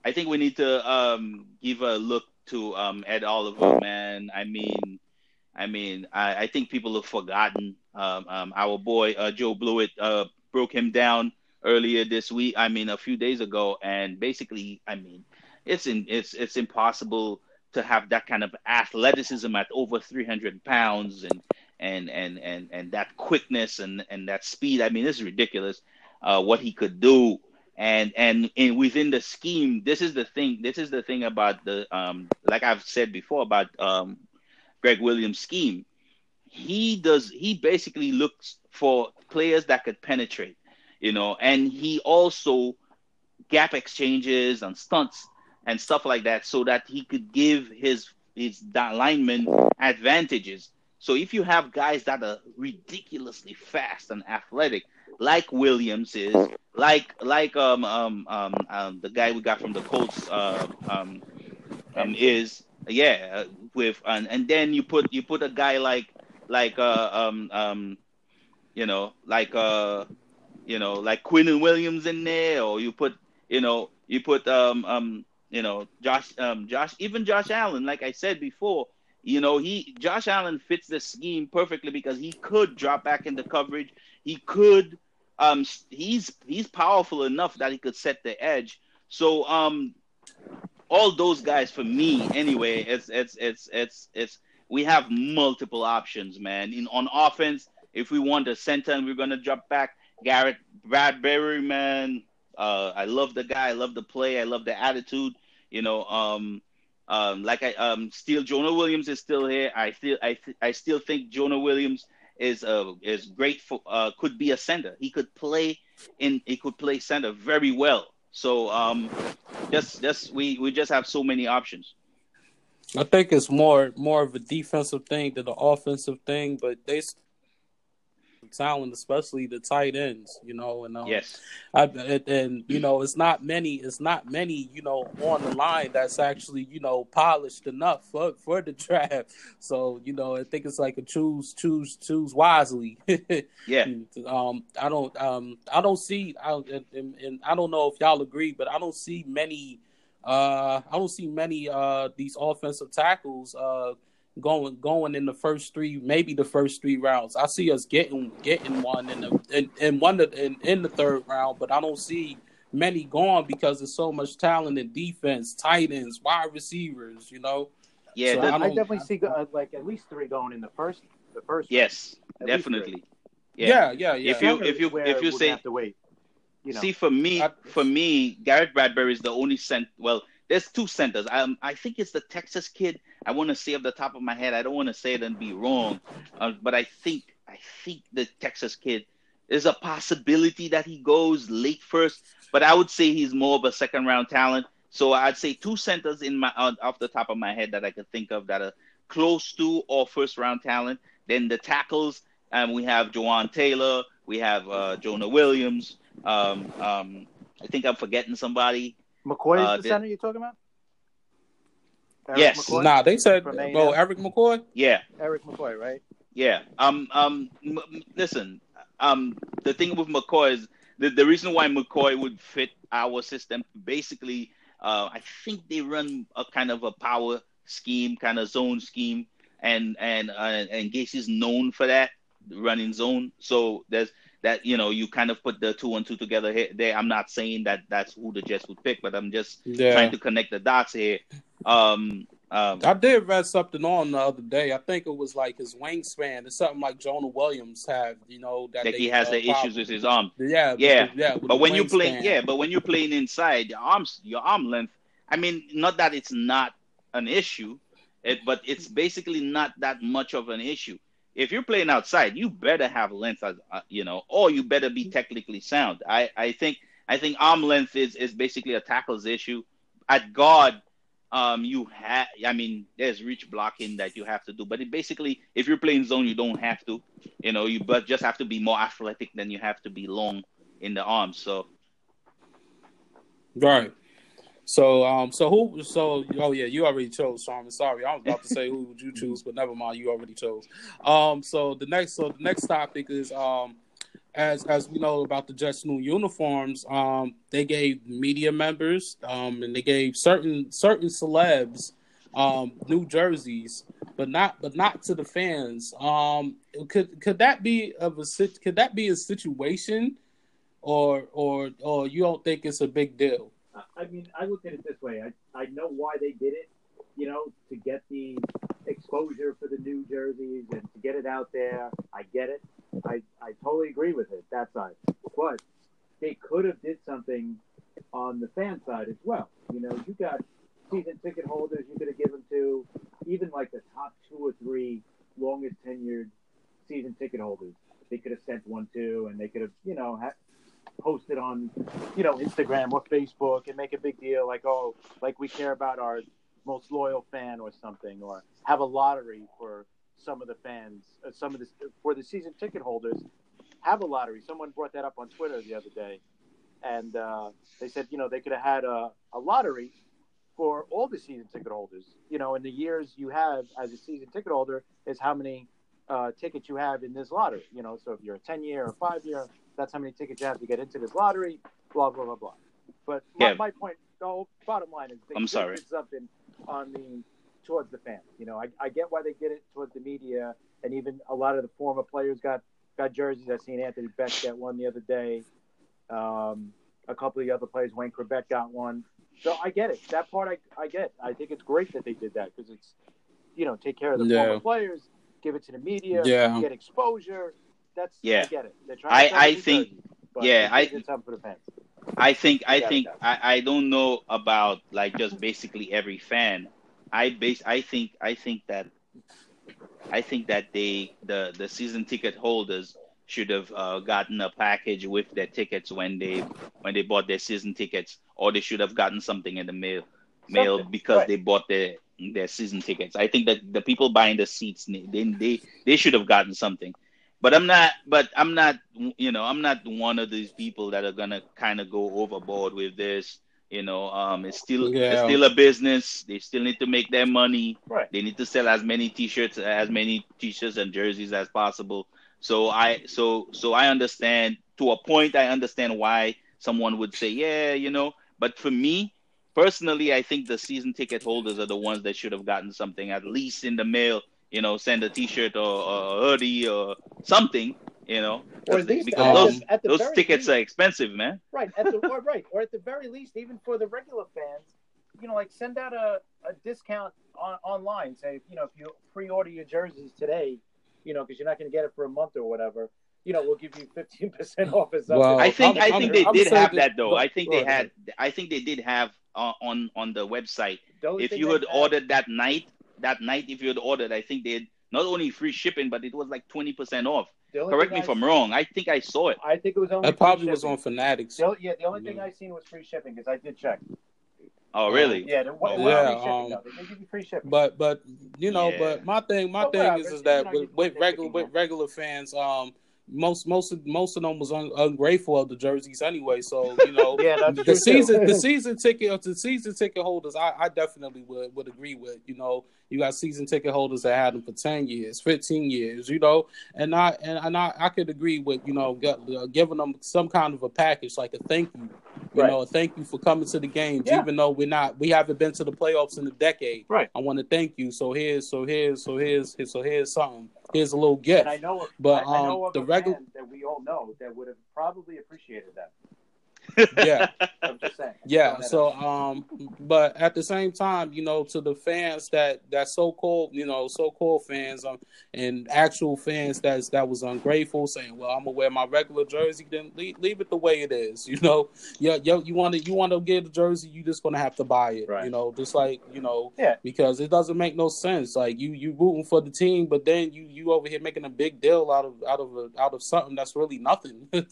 I think we need to um, give a look to um, Ed Oliver, man. I mean, I mean, I, I think people have forgotten. Um, um, our boy uh, Joe Blewett uh, broke him down earlier this week. I mean, a few days ago, and basically, I mean, it's in, it's it's impossible to have that kind of athleticism at over 300 pounds and and and and and that quickness and and that speed. I mean, it's ridiculous uh, what he could do and and and within the scheme this is the thing this is the thing about the um like i've said before about um gregg williams scheme he does he basically looks for players that could penetrate you know and he also gap exchanges and stunts and stuff like that so that he could give his his linemen advantages. So if you have guys that are ridiculously fast and athletic like Williams is, like like um um um, um the guy we got from the Colts uh, um um is yeah with and and then you put you put a guy like like uh um um you know like uh you know like Quinnen Williams in there or you put you know you put um um you know Josh um Josh even Josh Allen like I said before you know he Josh Allen fits the scheme perfectly because he could drop back into coverage he could um, he's he's powerful enough that he could set the edge. So um, all those guys for me anyway, it's it's it's it's it's we have multiple options, man. In on offense, if we want a center and we're gonna drop back, Garrett Bradbury, man. Uh, I love the guy. I love the play. I love the attitude. You know, um, um, like I um, still Jonah Williams is still here. I still I th- I still think Jonah Williams is uh, is great for uh, could be a center. He could play in he could play center very well. So um, just just we we just have so many options. I think it's more more of a defensive thing than an offensive thing, but they talent, especially the tight ends. You know, and um, yes, I, and, you know, it's not many. It's not many. You know, on the line that's actually you know polished enough for for the draft. So you know, I think it's like a choose choose choose wisely. yeah. Um, I don't um I don't see I and, and I don't know if y'all agree, but I don't see many. Uh, I don't see many uh these offensive tackles uh going going in the first three, maybe the first three rounds. I see us getting getting one in the in, in one in, in the third round, but I don't see many gone because there's so much talent in defense, tight ends, wide receivers. You know. Yeah, so I, I, definitely see uh, like at least three going in the first. The first. Yes, definitely. Yeah. yeah, yeah, yeah. If you if you if you say have to wait. You know. See, for me, I, for me, Garrett Bradbury is the only cent. Well, there's two centers. Um, I think it's the Texas kid. I want to say off the top of my head. I don't want to say it and be wrong, uh, but I think I think the Texas kid is a possibility that he goes late first. But I would say he's more of a second round talent. So I'd say two centers in my uh, off the top of my head that I could think of that are close to or first round talent. Then the tackles, um, we have Jawaan Taylor, we have uh, Jonah Williams. Um, um, I think I'm forgetting somebody. McCoy is uh, the, the center you're talking about? Erik yes. McCoy? Nah, they said, bro, Erik McCoy. Yeah. Erik McCoy, right? Yeah. Um. Um. M- listen. Um. The thing with McCoy is the the reason why McCoy would fit our system. Basically, uh, I think they run a kind of a power scheme, kind of zone scheme, and and uh, and Gase's known for that running zone. So there's that you know you kind of put the two and two together here there i'm not saying that that's who the jets would pick but i'm just yeah. trying to connect the dots here um, um, I did read something on the other day. I think it was like his wingspan. It's something like Jonah Williams had. You know that, that he has uh, the problem. issues with his arm. Yeah, yeah, the, yeah. But when you play, yeah, but when you're playing inside, your arms, your arm length. I mean, not that it's not an issue, it, but it's basically not that much of an issue if you're playing outside, you better have length, uh, you know, or you better be technically sound. I, I think I think arm length is is basically a tackles issue. At guard, um, you have, I mean, there's reach blocking that you have to do, but it basically, if you're playing zone, you don't have to, you know, you but just have to be more athletic than you have to be long in the arms. So, right. So um so who so oh yeah you already chose Sharman sorry I was about to say who would you choose but never mind. You already chose. Um so the next so the next topic is um as as we know about the Jets new uniforms um they gave media members um and they gave certain certain celebs um new jerseys but not but not to the fans. Um could could that be of a could that be a situation or or or you don't think it's a big deal I mean, I look at it this way. I, I know why they did it, you know, to get the exposure for the new jerseys and to get it out there. I get it. I, I totally agree with it, that side. But they could have did something on the fan side as well. You know, you got season ticket holders you could have given to, even like the top two or three longest tenured season ticket holders. They could have sent one to, and they could have, you know, ha- post it on, you know, Instagram or Facebook and make a big deal like, oh, like we care about our most loyal fan or something, or have a lottery for some of the fans, uh, some of the for the season ticket holders, have a lottery. Someone brought that up on Twitter the other day, and uh, they said, you know, they could have had a, a lottery for all the season ticket holders. You know, in the years you have as a season ticket holder is how many uh, tickets you have in this lottery. You know, so if you're a 10 year or five year, that's how many tickets you have to get into this lottery. Blah blah blah blah. But my, yeah. my point, the whole bottom line is they I'm sorry. it's something on the towards the fans. You know, I, I get why they get it towards the media, and even a lot of the former players got got jerseys. I seen Anthony Becht get one the other day. Um, a couple of the other players, Wayne Chrebet got one. So I get it. That part I, I get. I think it's great that they did that because it's, you know, take care of the yeah. former players, give it to the media, yeah. get exposure. That's yeah. I get it. I I think yeah I it's time for the fans. I think I think I, I don't know about like just basically every fan. I base I think I think that I think that they the the season ticket holders should have uh, gotten a package with their tickets when they when they bought their season tickets, or they should have gotten something in the mail mail something. because right. they bought their their season tickets. I think that the people buying the seats they they, they should have gotten something but I'm not. But I'm not. You know, I'm not one of these people that are gonna kind of go overboard with this. You know, um, it's still yeah. it's still a business. They still need to make their money. Right. They need to sell as many T-shirts, as many T-shirts and jerseys as possible. So I, so so I understand to a point. I understand why someone would say, yeah, you know. But for me, personally, I think the season ticket holders are the ones that should have gotten something at least in the mail. You know, send a T-shirt or, or a hoodie or something you know, or least, because um, those, the those tickets least, are expensive, man. Right, at the or, right, or at the very least, even for the regular fans, you know, like send out a, a discount on, online. Say, you know, if you pre-order your jerseys today, you know, because you're not going to get it for a month or whatever. You know, we'll give you fifteen percent off. Or something. Well, I think I'm, i think I'm, they did have that though. I think they had. I think they did have uh, on on the website. If you had ordered that night, that night, if you had ordered, I think they had not only free shipping, but it was like twenty percent off. Correct me I if I'm wrong. I think I saw it. I think it was only. That probably was on Fanatics. The, yeah, the only thing I seen was free shipping because I did check. Oh really? Um, yeah, the, well, yeah. Um, no, they give you free shipping. But but you know, yeah. but my thing my thing is is that with, with regular with regular fans, um, most most of most of them was un, ungrateful of the jerseys anyway. So you know, yeah, the season the season ticket the season ticket holders, I, I definitely would would agree with. You know, you got season ticket holders that had them for ten years, fifteen years. You know, and I and, and I, I could agree with you know uh, giving them some kind of a package like a thank you. You right. know, thank you for coming to the games, yeah. even though we're not we haven't been to the playoffs in a decade. Right. I want to thank you. So here's so here's so here's so here's something here's a little gift. And I know, but I, I know um, the regular that we all know that would have probably appreciated that yeah. Yeah. So, um, but at the same time, you know, to the fans that that so called, you know, so called fans, um, and actual fans that's that was ungrateful, saying, "Well, I'm gonna wear my regular jersey." Then leave, leave it the way it is. You know, yeah, yo, you want to you want to get a jersey, you just gonna have to buy it. Right. You know, just like you know, yeah, because it doesn't make no sense. Like you you rooting for the team, but then you you over here making a big deal out of out of a, out of something that's really nothing.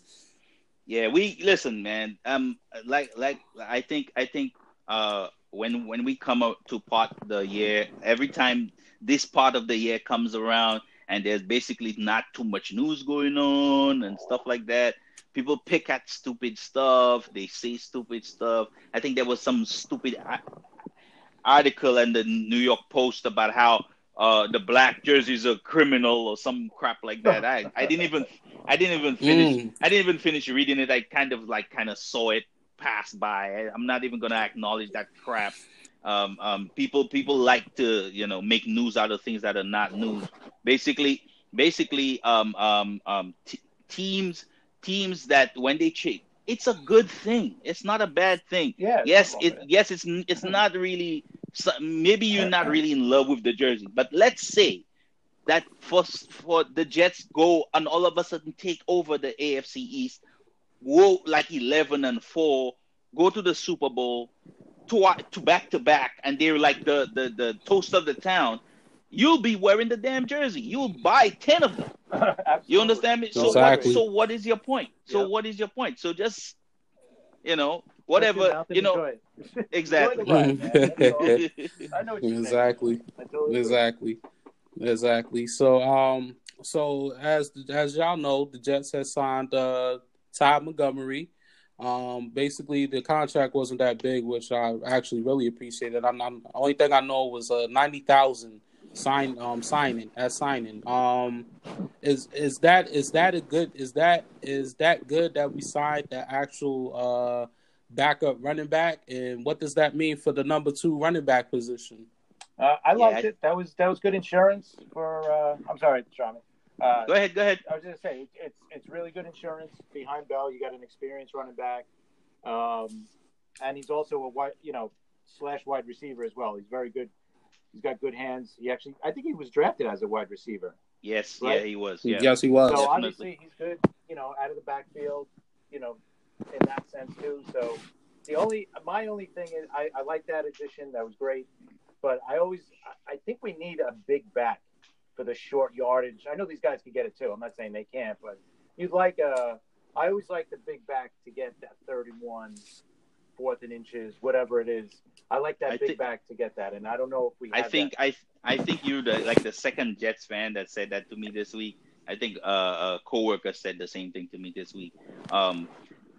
Yeah, we listen, man. Um, like like I think I think uh when when we come up to part the year, every time this part of the year comes around and there's basically not too much news going on and stuff like that. People pick at stupid stuff. They say stupid stuff. I think there was some stupid article in the New York Post about how uh, the black jerseys a criminal or some crap like that. I, I didn't even I didn't even finish mm. I didn't even finish reading it. I kind of like kind of saw it pass by. I, am not even gonna acknowledge that crap. Um, um, people people like to you know make news out of things that are not news. Basically, basically, um, um, um, t- teams teams that when they cheat, it's a good thing. It's not a bad thing. Yeah. Yes, it yes it's it's not really so maybe you're not really in love with the jersey, but let's say that for for the Jets go and all of a sudden take over the AFC East, go like eleven and four, go to the Super Bowl, to uh, to back to back, and they're like the the the toast of the town. You'll be wearing the damn jersey. You'll buy ten of them. you understand me? So exactly. what, so what is your point? So yep. what is your point? So just you know whatever you know exactly. I know exactly. Exactly. Exactly. So um so as as y'all know the Jets has signed uh Ty Montgomery. Um basically the contract wasn't that big which I actually really appreciated I'm, I'm the only thing I know was uh 90,000 sign um signing as signing. Um is is that is that a good is that is that good that we signed the actual uh backup running back, and what does that mean for the number two running back position? Uh, I liked yeah. it. That was that was good insurance for. Uh, I'm sorry, Sharman. Uh, go ahead. Go ahead. I was going to say it's it's really good insurance behind Bell. You got an experienced running back, um, and he's also a wide, you know, slash wide receiver as well. He's very good. He's got good hands. He actually, I think he was drafted as a wide receiver. Yes. Right? Yeah, he was. Yeah. Yes, he was. So Definitely. obviously he's good. You know, out of the backfield. You know, in that sense too. So the only my only thing is I, I like that addition. That was great, but I always I think we need a big back for the short yardage. I know these guys can get it too. I'm not saying they can't, but you'd like a. I always like the big back to get that 31, fourth and inches, whatever it is. I like that I big back to get that, and I don't know if we. I think that. I I think you're the like the second Jets fan that said that to me this week I think uh, a coworker said the same thing to me this week. Um,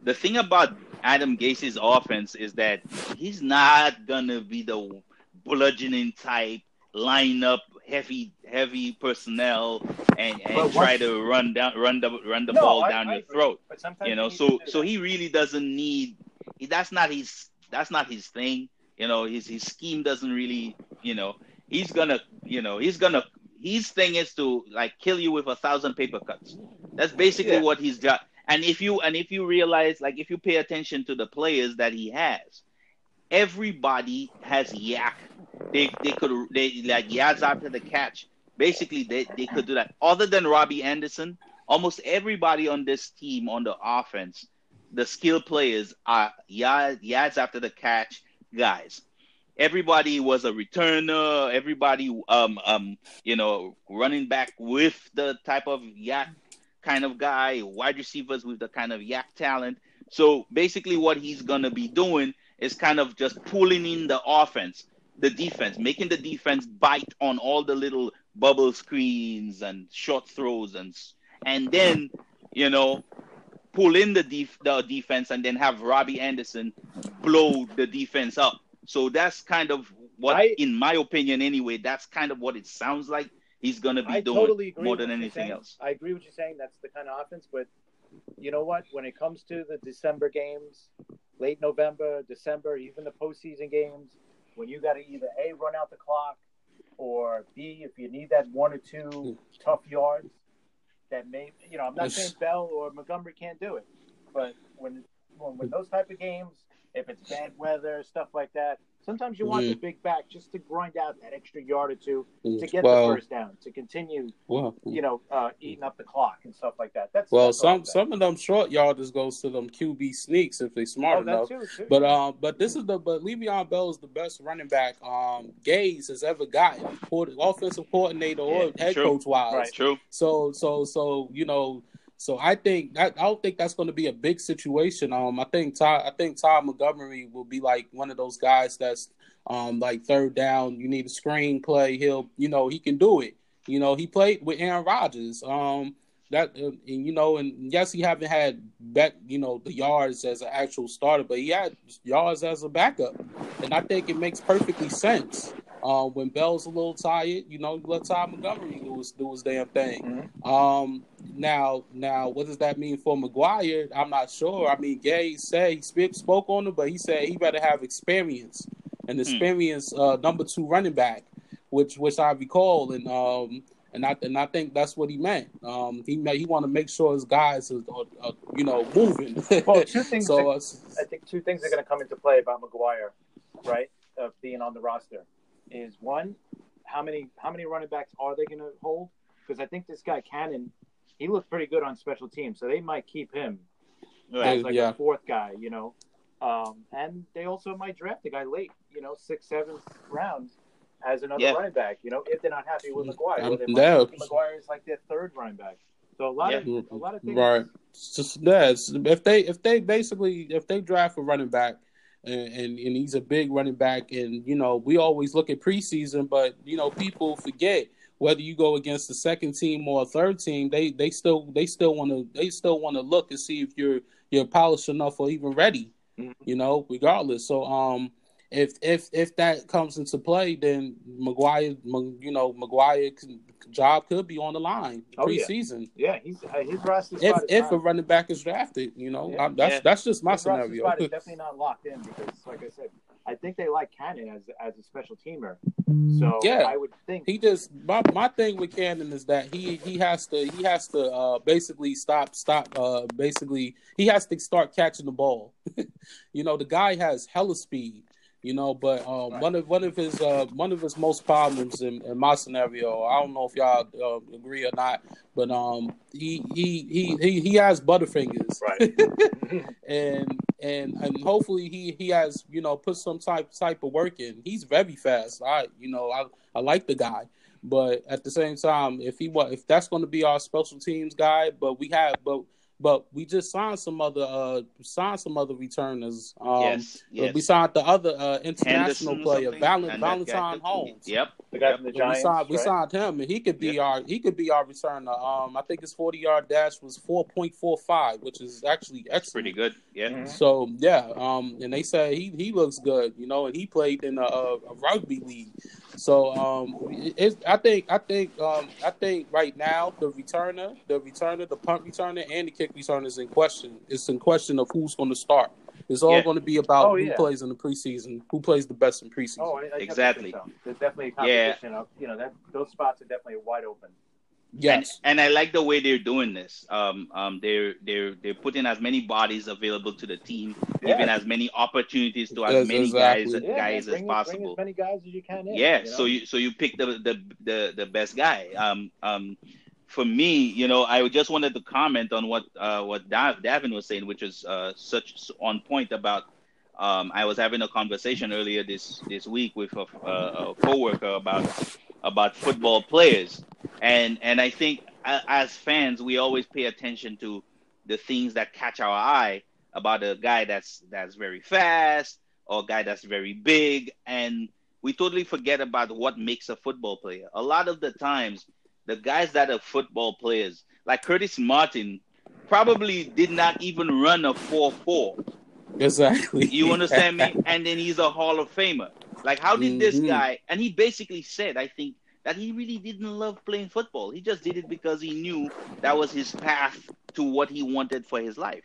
the thing about Adam Gase's offense is that he's not gonna be the bludgeoning type, line up heavy heavy personnel and, and try to run down run the run the no, ball I, down I your throat. You know, so so he really doesn't need that's not his that's not his thing. You know, his his scheme doesn't really, you know, he's gonna, you know, he's gonna his thing is to like kill you with a thousand paper cuts. That's basically yeah. what he's got. And if you and if you realize, like if you pay attention to the players that he has, everybody has YAC. They they could they like yards after the catch. Basically, they, they could do that. Other than Robbie Anderson, almost everybody on this team on the offense, the skill players are yards, yards after the catch guys everybody was a returner. Everybody, um, um, you know, running back with the type of YAC kind of guy, wide receivers with the kind of YAC talent. So basically, what he's gonna be doing is kind of just pulling in the offense, the defense, making the defense bite on all the little bubble screens and short throws, and and then you know pull in the def- the defense and then have Robbie Anderson blow the defense up so that's kind of what, I, in my opinion, anyway, that's kind of what it sounds like he's going to be I doing totally more than anything else. I agree with you saying that's the kind of offense, but you know what? When it comes to the December games, late November, December, even the postseason games, when you got to either a run out the clock or b if you need that one or two tough yards, that may you know I'm not saying Bell or Montgomery can't do it, but when when, when those type of games if it's bad weather, stuff like that. Sometimes you want the big back just to grind out that extra yard or two to get well, the first down, to continue, well, you know, uh, eating up the clock and stuff like that. That's well, that's some some of them short yarders goes to them QB sneaks if they smart oh, enough. Too, too. But um, but this is the but Le'Veon Bell is the best running back um Gase has ever gotten, offensive coordinator yeah, or head true. coach wise. Right. True. So so so you know so I think I, I don't think that's going to be a big situation. Um, I think Ty, I think Todd Montgomery will be like one of those guys that's um like third down. You need a screen play. He'll you know he can do it. You know he played with Aaron Rodgers. Um, that uh, and, you know and yes he haven't had back you know the yards as an actual starter, but he had yards as a backup, and I think it makes perfectly sense. Uh, when Bell's a little tired, you know, let Todd Montgomery do his do his damn thing. Mm-hmm. Um, now, now, what does that mean for McGuire? I'm not sure. I mean, Gay said he spoke, spoke on it, but he said he better have experience, and hmm. experience uh, number two running back, which which I recall, and um, and I and I think that's what he meant. Um, he he want to make sure his guys are, are, are you know moving. well, two things. so, uh, I think two things are going to come into play about McGuire, right? Of being on the roster is one, how many how many running backs are they going to hold? Because I think this guy Cannon, he looked pretty good on special teams, so they might keep him as like yeah. a fourth guy, you know. Um, and they also might draft a guy late, you know, sixth, seventh rounds as another yeah. running back. You know, if they're not happy with McGuire, um, they might yeah. McGuire is like their third running back. So a lot yeah. of a lot of things. Right. It's just yeah, if they if they basically if they draft a running back and, and, and he's a big running back. And you know, we always look at preseason, but you know, people forget whether you go against the second team or a third team. They they still they still want to they still want to look and see if you're you're polished enough or even ready. Mm-hmm. You know, regardless. So um, if if if that comes into play, then McGuire, you know, McGuire job could be on the line oh, preseason. Yeah, yeah he's his roster if if a running back is drafted, you know, yeah. that's yeah. that's just my his scenario. Is definitely not locked in because, like I said, I think they like Cannon as as a special teamer. So yeah, I would think he just my my thing with Cannon is that he he has to he has to uh, basically stop stop uh, basically he has to start catching the ball. you know, the guy has hella speed you know. But um, right. one of one of his uh, one of his most problems in, in my scenario, I don't know if y'all uh, agree or not, but um, he he he he, he has butterfingers, right? and and and hopefully he he has you know put some type type of work in. He's very fast. I you know I I like the guy. But at the same time, if he if that's going to be our special teams guy, but we have, but but we just signed some other uh signed some other returners. Um, yes, yes. We signed the other uh, international Henderson player, Val- Valentine Holmes. Yep. The guy from the Giants. We signed, right? we signed him, and he could be yep. our he could be our returner. Um, I think his forty yard dash was four point four five, which is actually excellent. That's pretty good. Yeah. Mm-hmm. So yeah, um, and they said he he looks good, you know, and he played in a, a rugby league. So um, it, I think I think um, I think right now the returner, the returner, the punt returner, and the kick returner is in question. It's in question of who's going to start. It's all yeah. going to be about oh, who yeah. plays in the preseason, who plays the best in preseason. Oh, I, I exactly. So. There's definitely a competition. Yeah. Of, you know, that those spots are definitely wide open. Yes, and, and, I like the way they're doing this. Um, um, they're they're they're putting as many bodies available to the team, giving as many opportunities to as yes, many exactly. guys yeah, guys as possible. Bring as many guys as you can. In, yeah, you know? so you so you pick the the the, the best guy. Um, um, for me, you know, I just wanted to comment on what uh, what Dav, Davin was saying, which is uh, such on point about. Um, I was having a conversation earlier this this week with a, a, a coworker about about football players, and and I think as fans we always pay attention to the things that catch our eye about a guy that's that's very fast or a guy that's very big, and we totally forget about what makes a football player. A lot of the times, the guys that are football players, like Curtis Martin, probably did not even run a four four. Exactly. You understand me? And then he's a Hall of Famer. Like, how did mm-hmm. this guy? And he basically said, I think that he really didn't love playing football. He just did it because he knew that was his path to what he wanted for his life.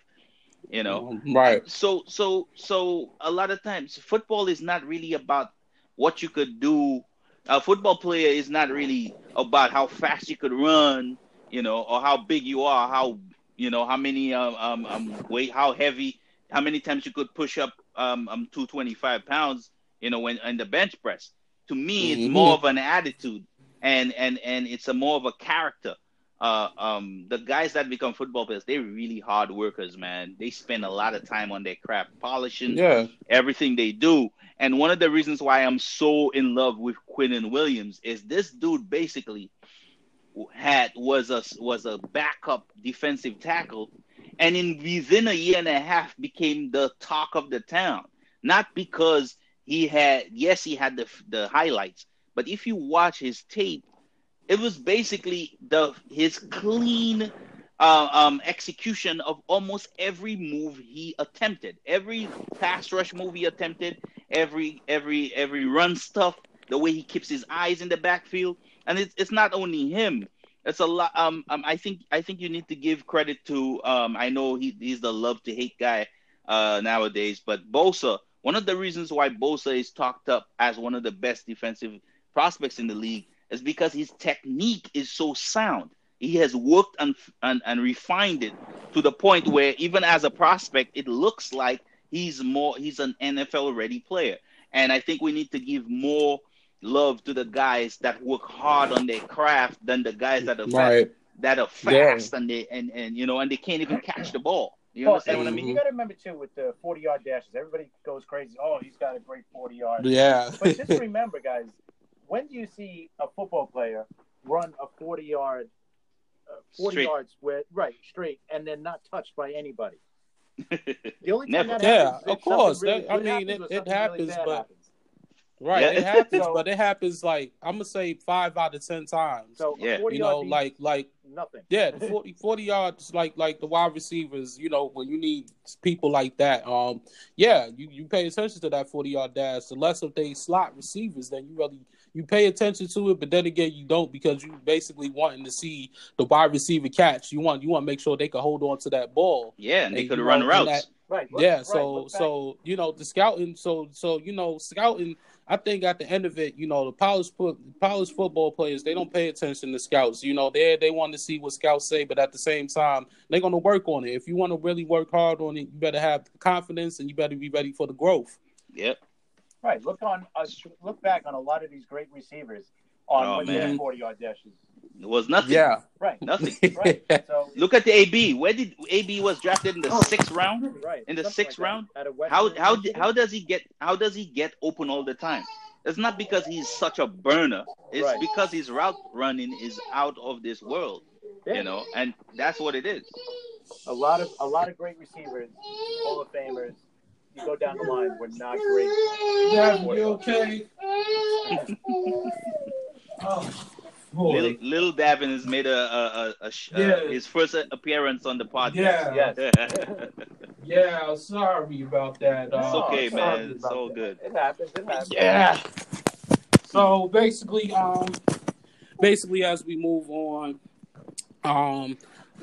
You know, right? So, so, so a lot of times, football is not really about what you could do. A football player is not really about how fast you could run, you know, or how big you are, how you know how many um, um, um weight, how heavy, how many times you could push up um, um 225 pounds you know, when in the bench press. To me, it's mm-hmm. more of an attitude, and and and it's a more of a character. Uh, um, the guys that become football players, they're really hard workers, man. They spend a lot of time on their craft, polishing yeah. everything they do. And one of the reasons why I'm so in love with Quinnen Williams is this dude basically had was a was a backup defensive tackle, and in within a year and a half became the talk of the town. Not because he had yes he had the the highlights but if you watch his tape it was basically the his clean uh, um, execution of almost every move he attempted. Every pass rush move he attempted every every every run stuff the way he keeps his eyes in the backfield. And it's, it's not only him. It's a lot um, um i think i think you need to give credit to um i know he, he's the love to hate guy uh nowadays but bosa one of the reasons why Bosa is talked up as one of the best defensive prospects in the league is because his technique is so sound. He has worked and, and, and refined it to the point where even as a prospect, it looks like he's more he's an NFL ready player. And I think we need to give more love to the guys that work hard on their craft than the guys that are right. fast, that are fast yeah. and they and, and you know and they can't even catch the ball. You well, understand what I mean? You got to remember too with the forty yard dashes. Everybody goes crazy. Oh, he's got a great forty yard. Yeah. but just remember, guys, when do you see a football player run a forty yard, uh, forty straight. yards with right straight, and then not touched by anybody? The only time Never. that yeah, of course. Really that, I mean, it, it happens, really but. Happens. Right, yeah. it happens, so, but it happens like I'm gonna say five out of ten times. So yeah, you know, like like nothing. Yeah, 40, 40 yards, like like the wide receivers. You know, when you need people like that, um, yeah, you, you pay attention to that forty yard dash. The less of they slot receivers, then you really you pay attention to it. But then again, you don't because you basically wanting to see the wide receiver catch. You want you want to make sure they can hold on to that ball. Yeah, and they could run routes. That, right. yeah. So so you know the scouting. So so you know scouting I think at the end of it, you know, the college college football players they don't pay attention to scouts. You know, they they want to see what scouts say, but at the same time, they're going to work on it. If you want to really work hard on it, you better have confidence and you better be ready for the growth. Yep. Right. Look on. Uh, look back on a lot of these great receivers on oh, when they had forty yard dashes. It was nothing. Yeah. Right. Nothing. right. So look at the AB. Where did AB was drafted in the oh, sixth round? Right. In the Something sixth like round. How how how does he get how does he get open all the time? It's not because he's such a burner. It's right. because his route running is out of this world. Yeah. You know, and that's what it is. a lot of a lot of great receivers, Hall of Famers. You go down the line, we're not great. Yeah, you okay? oh. Little, little Davin has made a, a, a, a yeah. uh, his first appearance on the podcast. Yeah, yes. yeah. Sorry about that. It's uh, okay, man. It's all good. It happens. It happens. Yeah. So basically, um, basically as we move on, um,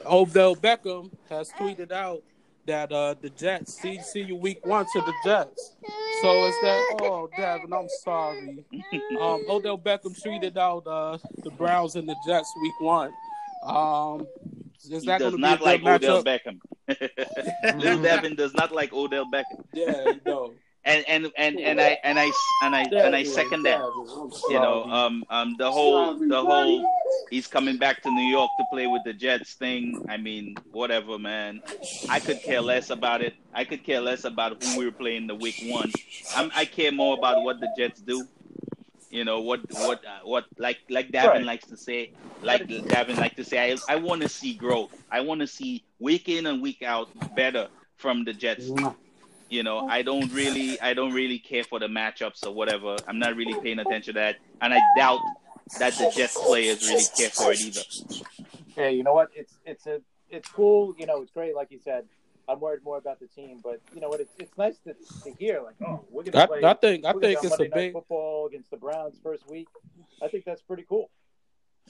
Odell Beckham has tweeted out that uh the Jets see see you week one to the Jets. So is that oh Devin, I'm sorry. um Odell Beckham tweeted out uh the Browns and the Jets week one. Um is that going to be a good like matchup? Odell Beckham. Little Devin does not like Odell Beckham. Yeah, you know and and and and I and I and I and I second that. You know, um, um, the whole the whole he's coming back to New York to play with the Jets thing. I mean, whatever, man. I could care less about it. I could care less about who we were playing the week one. I'm, I care more about what the Jets do. You know what what uh, what like like Davin right. likes to say, like Davin like to say. I I want to see growth. I want to see week in and week out better from the Jets. You know, I don't really, I don't really care for the matchups or whatever. I'm not really paying attention to that, and I doubt that the Jets players really care for it either. Hey, you know what? It's it's a it's cool. You know, it's great. Like you said, I'm worried more about the team, but you know what? It's it's nice to, to hear like, oh, we're gonna play. I think I think it's Monday a big football against the Browns first week. I think that's pretty cool.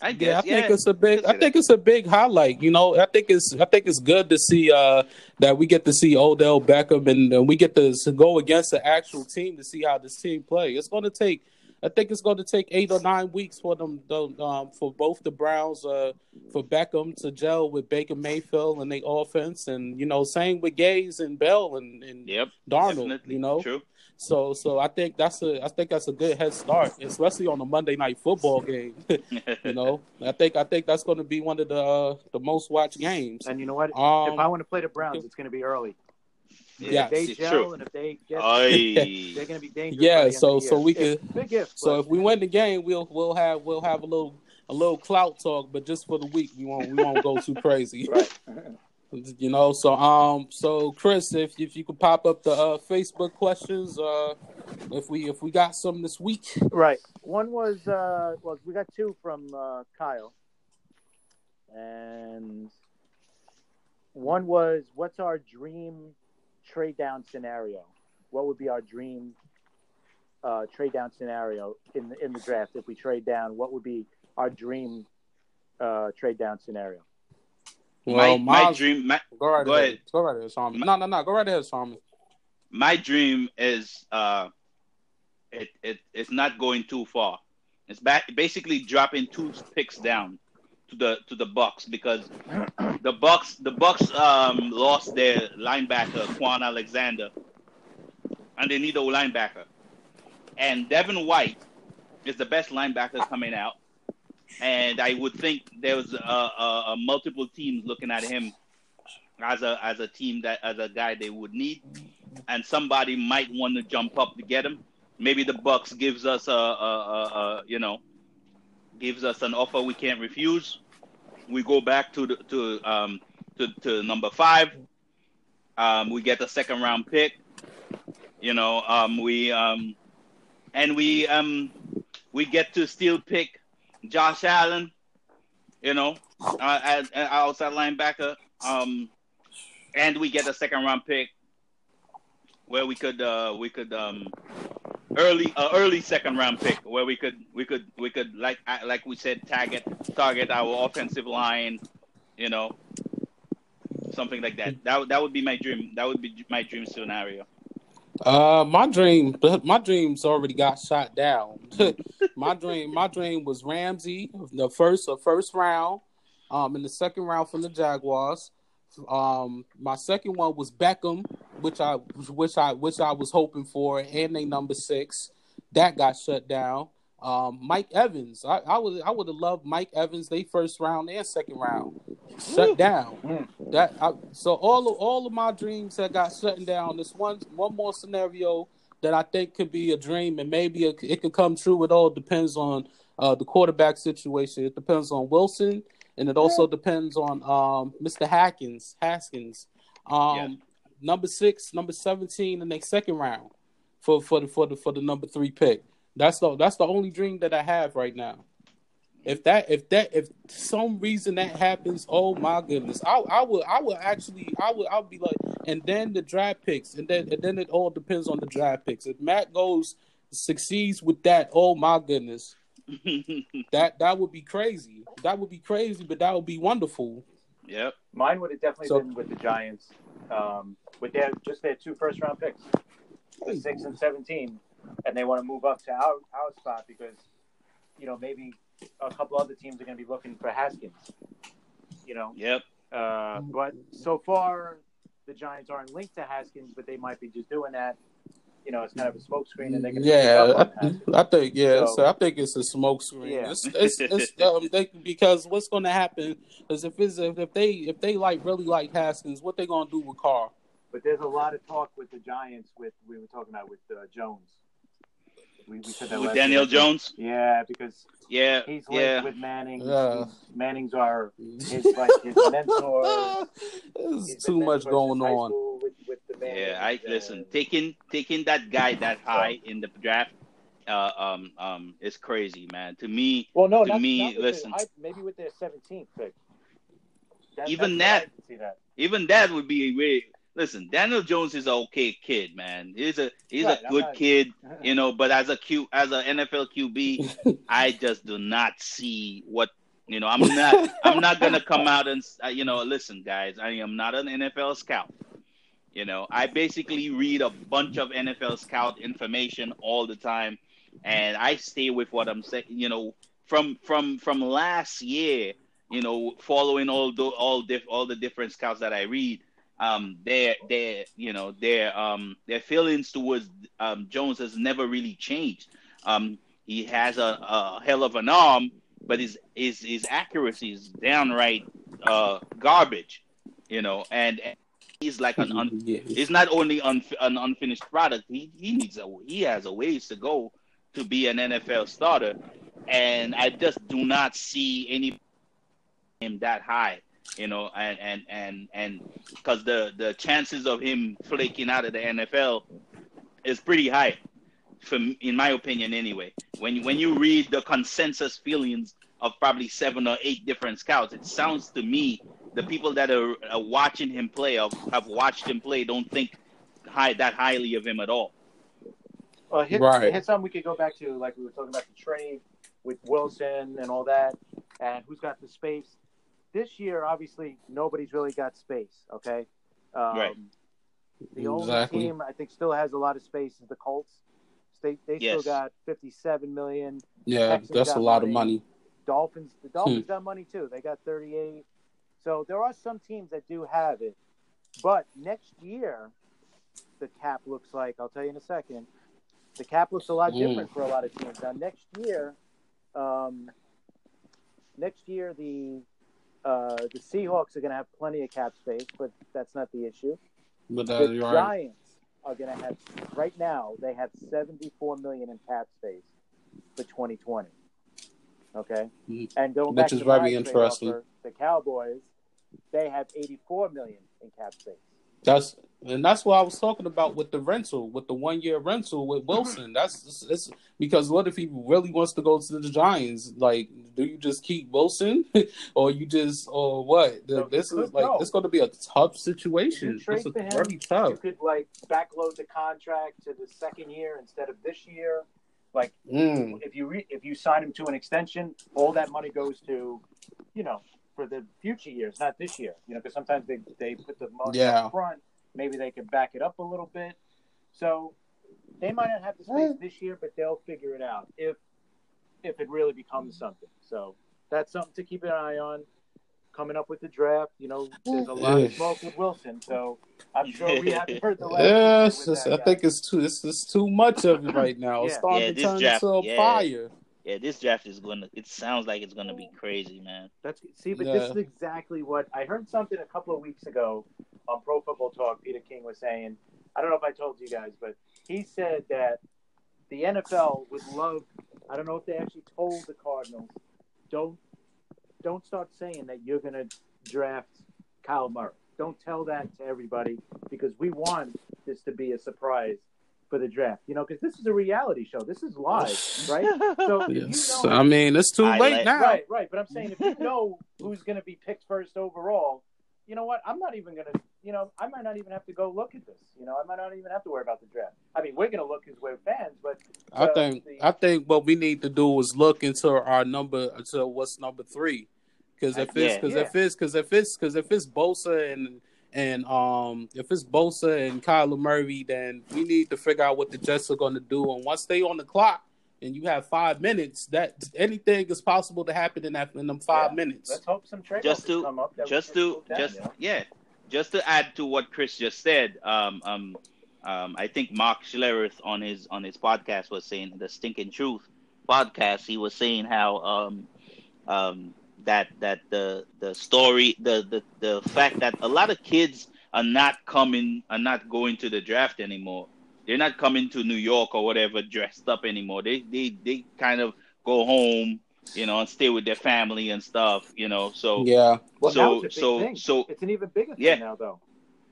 I guess. Yeah, I think it's a big. I think it's a big highlight. You know, I think it's. I think it's good to see uh, that we get to see Odell Beckham and uh, we get to, go against the actual team to see how this team play. It's going to take. I think it's going to take eight or nine weeks for them, um, for both the Browns, uh, for Beckham to gel with Baker Mayfield and the offense, and you know, same with Gase and Bell and, and yep, Darnold. Definitely. You know, True. So so I think that's a I think that's a good head start, especially on a Monday night football game. you know, I think I think that's going to be one of the uh, the most watched games. And you know what? Um, if I want to play the Browns, it's going to be early. Yeah, they gel true. and if they get, they're going to be dangerous. Yeah, so so we could. Big if, so if we win the game, we'll we'll have we'll have a little a little clout talk, but just for the week, we won't we won't go too crazy. right. You know, so um, so Chris, if if you could pop up the uh, Facebook questions, uh, if we if we got some this week, right? One was uh, well, we got two from uh, Kyle, and one was what's our dream trade down scenario? What would be our dream uh, trade down scenario in the in the draft if we trade down? What would be our dream uh, trade down scenario? Well, my, my dream. My, go right go ahead. ahead. Go right ahead, Simon. no, no, no. Go right ahead, Simon. My dream is uh, it it it's not going too far. It's back, basically dropping two picks down to the to the Bucks because the Bucks the Bucks um lost their linebacker Kwon Alexander, and they need a linebacker. And Devin White is the best linebacker coming out and I would think there was a, multiple teams looking at him as a as a team that as a guy they would need, and somebody might want to jump up to get him. Maybe the Bucks gives us a, a, a, a you know gives us an offer we can't refuse. We go back to the, to um to, to number five. Um, we get a second round pick. You know, um, we um, and we um, we get to still pick Josh Allen, you know, uh, as, as outside linebacker. Um, and we get a second round pick where we could uh, we could um, early uh, early second round pick where we could we could we could like uh, like we said target target our offensive line, you know, something like that. That that would be my dream. That would be my dream scenario. Uh, my dream, my dreams already got shot down. my dream, my dream was Ramsey, the first, the first round, um, in the second round from the Jaguars. Um, my second one was Beckham, which I, which I, which I was hoping for, and they number six. That got shut down. Um, Mike Evans, I, I would, I would have loved Mike Evans. They first round and second round shut down. Mm. That I, so all of all of my dreams that got shut down. This one one more scenario that I think could be a dream, and maybe it, it could come true. It all depends on uh, the quarterback situation. It depends on Wilson and it also depends on um, Mr. Haskins. Haskins, um, yeah. number six, number seventeen in the second round for for the for the for the number three pick. That's the that's the only dream that I have right now. If that if that if some reason that happens, oh my goodness, I I would I would actually I would I would be like, and then the draft picks, and then and then it all depends on the draft picks. If Matt goes succeeds with that, oh my goodness, that that would be crazy. That would be crazy, but that would be wonderful. Yep, mine would have definitely so, been with the Giants, um, with their just their two first round picks, the six and seventeen, and they want to move up to our our spot because, you know, maybe a couple other teams are going to be looking for Haskins. You know. Yep. Uh, but so far, the Giants aren't linked to Haskins, but they might be just doing that. You know, it's kind of a smokescreen, and they can. Yeah, I, I, think yeah, so, so, I think it's a smokescreen. Yeah. It's, it's, it's um, they, because what's going to happen is if it's if they if they like really like Haskins, what they going to do with Carr? But there's a lot of talk with the Giants. With we were talking about with uh, Jones we, we said that with Daniel year. Jones. Yeah, because yeah, he's linked yeah. with Manning. Yeah. Manning's our his like his mentor. There's too much going on. With, with yeah, I listen. Taking taking that guy that high in the draft, uh, um, um, is crazy, man. To me, well, no, to not, me, not listen. The, maybe with their 17th pick. That, even that, that, even that would be really listen, Daniel Jones is a okay kid, man. He's a he's right, a good not, kid, you know. But as a Q as an NFL QB, I just do not see what you know. I'm not I'm not gonna come out and uh, you know. Listen, guys, I am not an NFL scout. You know, I basically read a bunch of NFL scout information all the time, and I stay with what I'm saying. You know, from from from last year, you know, following all the all diff, all the different scouts that I read um, their their you know their um, their feelings towards um, Jones has never really changed. Um, he has a, a hell of an arm, but his his his accuracy is downright uh, garbage, you know. And, and he's like an un, he's not only un, an unfinished product. He he needs a he has a ways to go to be an NFL starter, and I just do not see any him that high you know, and and and and because the the chances of him flaking out of the NFL is pretty high, from in my opinion anyway. When when you read the consensus feelings of probably seven or eight different scouts, it sounds to me the people that are, are watching him play or have watched him play don't think high that highly of him at all. Well, hit, right. hit something we could go back to, like we were talking about the trade with Wilson and all that, and who's got the space this year, obviously, nobody's really got space. Okay, um, right. The only exactly. team I think still has a lot of space is the Colts. They they yes. still got fifty seven million. Yeah, Texans that's a lot money. of money. Dolphins, the Dolphins hmm. got money too. They got thirty eight. So there are some teams that do have it, but next year, the cap looks like I'll tell you in a second. The cap looks a lot mm. different for a lot of teams. Now next year, um, next year the uh, the Seahawks are going to have plenty of cap space, but that's not the issue. But uh, the Giants are going to have right now they have 74 million in cap space for 2020. Okay, mm-hmm. and going Which back to very interesting. Offer, the Cowboys, they have 84 million in cap space. That's and that's what I was talking about with the rental, with the one year rental with Wilson. That's it's, because what if he really wants to go to the Giants? Like, do you just keep Wilson, or you just or what? So this is like it's going to be a tough situation. It's him, very tough. You could like backload the contract to the second year instead of this year. Like, mm. if you re- if you sign him to an extension, all that money goes to, you know, for the future years, not this year. You know, because sometimes they they put the money yeah. up front Maybe they can back it up a little bit. So they might not have the space this year, but they'll figure it out if if it really becomes something. So that's something to keep an eye on. Coming up with the draft, you know, there's a lot of smoke with Wilson, so I'm sure we haven't heard the last. Yes, I think it's too it's, it's too much of it right now. yeah. Starting yeah, to turn draft, into a yeah. fire. Yeah, this draft is gonna. It sounds like it's gonna be crazy, man. That's see, but yeah. this is exactly what I heard. Something a couple of weeks ago on Pro Football Talk, Peter King was saying, I don't know if I told you guys, but he said that the NFL would love, I don't know if they actually told the Cardinals, don't don't start saying that you're going to draft Kyler Murray. Don't tell that to everybody because we want this to be a surprise for the draft. You know, because this is a reality show. This is live, right? So yes. you know, I mean, it's too late now. Right, right. But I'm saying if you know who's going to be picked first overall, you know what? I'm not even going to. You know, I might not even have to go look at this. You know, I might not even have to worry about the draft. I mean, we're going to look because we're fans, but uh, I think the, I think what we need to do is look into our number to what's number three, because if it's because yeah, yeah. if it's because if it's because if it's Bosa and and um, if it's Bosa and Kyler Murray, then we need to figure out what the Jets are going to do. And once they on the clock and you have five minutes, that anything is possible to happen in that in them five yeah. minutes. Let's hope some trade just to come up. Just to down, just yeah, just to add to what Chris just said. Um, um, um, I think Mark Schlereth on his on his podcast was saying the Stinking Truth podcast. He was saying how um, um, that that the the story the, the the fact that a lot of kids are not coming are not going to the draft anymore they're not coming to new york or whatever dressed up anymore they they they kind of go home you know and stay with their family and stuff you know so yeah well, so so thing. so it's an even bigger thing yeah. now though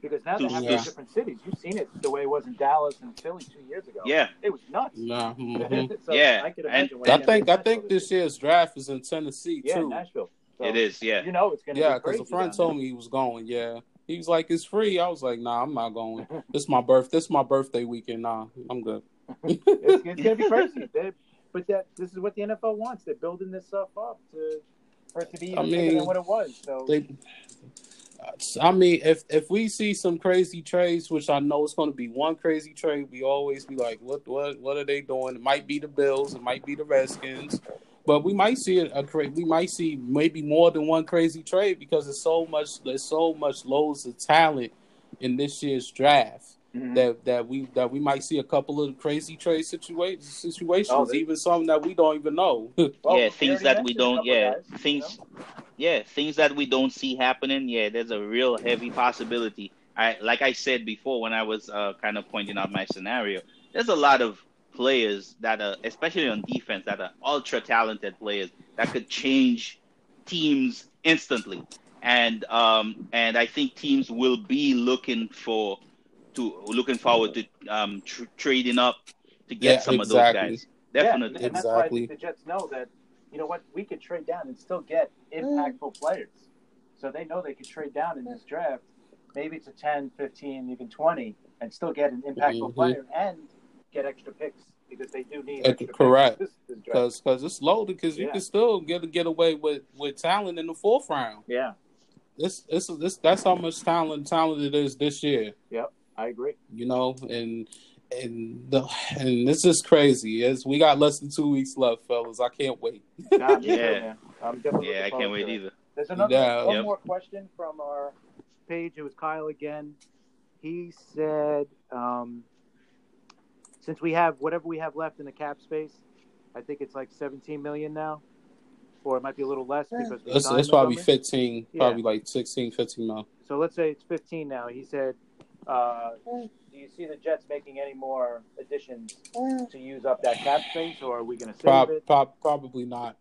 because now they have yeah. different cities. You've seen it the way it was in Dallas and Philly two years ago. Yeah, it was nuts. Nah, mm-hmm. so yeah, I, and, I think I think this year's draft is in Tennessee yeah, too. Nashville. So, it is, yeah. You know, it's gonna. Yeah, because a friend told me he was going. Yeah, he was like, "It's free." I was like, "Nah, I'm not going. this my birth. This my birthday weekend. Nah, I'm good." it's, it's, gonna be crazy. They're, but that this is what the NFL wants. They're building this stuff up to for it to be I mean, bigger than what it was. So they, I mean, if if we see some crazy trades, which I know it's going to be one crazy trade, we always be like, "What what what are they doing?" It might be the Bills, it might be the Redskins, but we might see a, a we might see maybe more than one crazy trade because there's so much there's so much loads of talent in this year's draft mm-hmm. that that we that we might see a couple of crazy trade situa- situations, oh, even some that we don't even know. well, yeah, things that we don't. Yeah, guys, things. You know? Yeah, things that we don't see happening. Yeah, there's a real heavy possibility. I like I said before when I was uh, kind of pointing out my scenario. There's a lot of players that are, especially on defense, that are ultra talented players that could change teams instantly. And um, and I think teams will be looking for to looking forward to um, tr- trading up to get yeah, some exactly. of those guys. Definitely, yeah, and that's exactly. why the Jets know that you know what we could trade down and still get impactful players. So they know they could trade down in this draft, maybe to 10, 15, even 20, and still get an impactful mm-hmm. player and get extra picks because they do need extra correct because because it's loaded because yeah. you can still get get away with with talent in the fourth round. Yeah, this this this that's how much talent talent it is this year. Yep, I agree. You know, and and the and this is crazy. As we got less than two weeks left, fellas. I can't wait. Nah, yeah, yeah, I can't wait either. There's another yeah. one yep. more question from our page. It was Kyle again. He said, um, since we have whatever we have left in the cap space, I think it's like 17 million now, or it might be a little less because it's, it's probably 15, yeah. probably like 16, 15 mil. So let's say it's 15 now. He said, uh, do you see the Jets making any more additions to use up that cap space, or are we going to save Pro- it? Pro- probably not.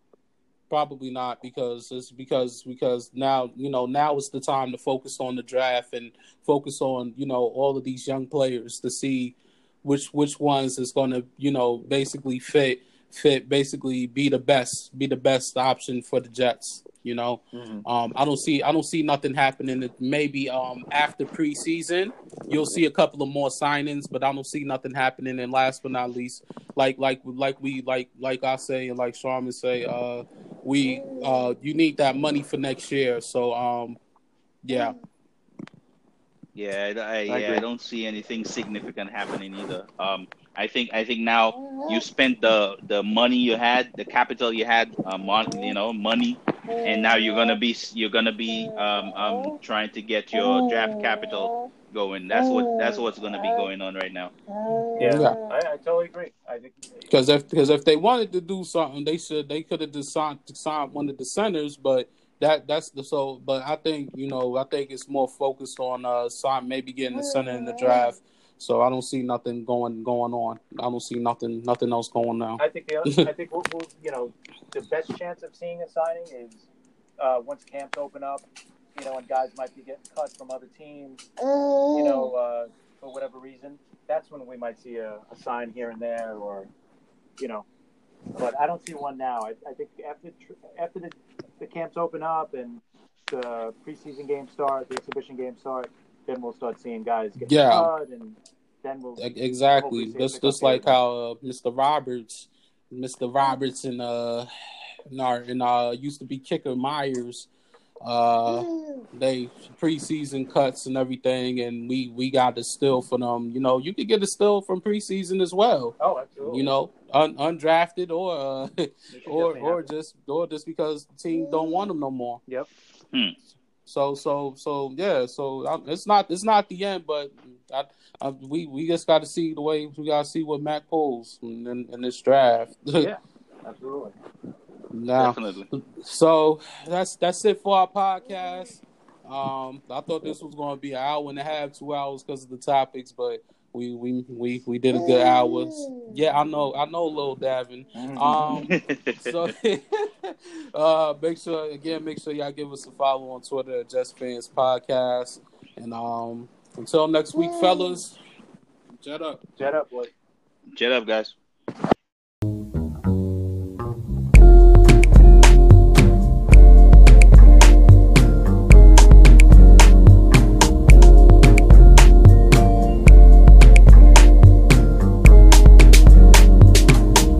Probably not because it's because because now you know now is the time to focus on the draft and focus on you know all of these young players to see which which ones is going to you know basically fit fit basically be the best be the best option for the Jets. You know, mm-hmm. um, I don't see I don't see nothing happening. Maybe um, after preseason, you'll see a couple of more signings, but I don't see nothing happening. And last but not least, like like like we like like I say and like Sharman say, uh, we uh, you need that money for next year. So um, yeah. Yeah, I, I yeah, I don't see anything significant happening either. Um, I think I think now you spent the the money you had, the capital you had, um, you know, money, and now you're gonna be you're gonna be um, um trying to get your draft capital going. That's what that's what's gonna be going on right now. Yeah, yeah. I, I totally agree. I think because if because if they wanted to do something, they should they could have decided to sign one of the centers, but that that's the so. But I think you know I think it's more focused on uh sign maybe getting the center in the draft. So I don't see nothing going going on. I don't see nothing nothing else going now. I think the other, I think we'll, we'll, you know the best chance of seeing a signing is uh, once camps open up, you know, and guys might be getting cut from other teams, you know, uh, for whatever reason, that's when we might see a, a, sign here and there, or you know. But I don't see one now. I, I think after after the, the camps open up and the preseason games start, the exhibition games start, then we'll start seeing guys get yeah. cut, and then we'll exactly just just like how uh, Mr. Roberts, Mr. Roberts, and uh, in our in uh used to be kicker Myers uh, they preseason cuts and everything, and we we got a still for them. You know, you could get a still from preseason as well. Oh, absolutely. You know, un, undrafted or uh, or or just or just because the team don't want them no more. Yep. Hmm. So so so yeah. So uh, it's not it's not the end, but I, I, we we just got to see the way we got to see what Mac pulls in, in, in this draft. yeah, absolutely. Now, Definitely. So that's that's it for our podcast. Um, I thought this was going to be an hour and a half, two hours because of the topics, but we we we we did a good hour. Yeah, I know, I know, Lil Davin. Um, so uh, make sure again, make sure y'all give us a follow on Twitter at Just Fans Podcast, and um, until next week, fellas. Jet up, jet up, boy. Jet up, guys.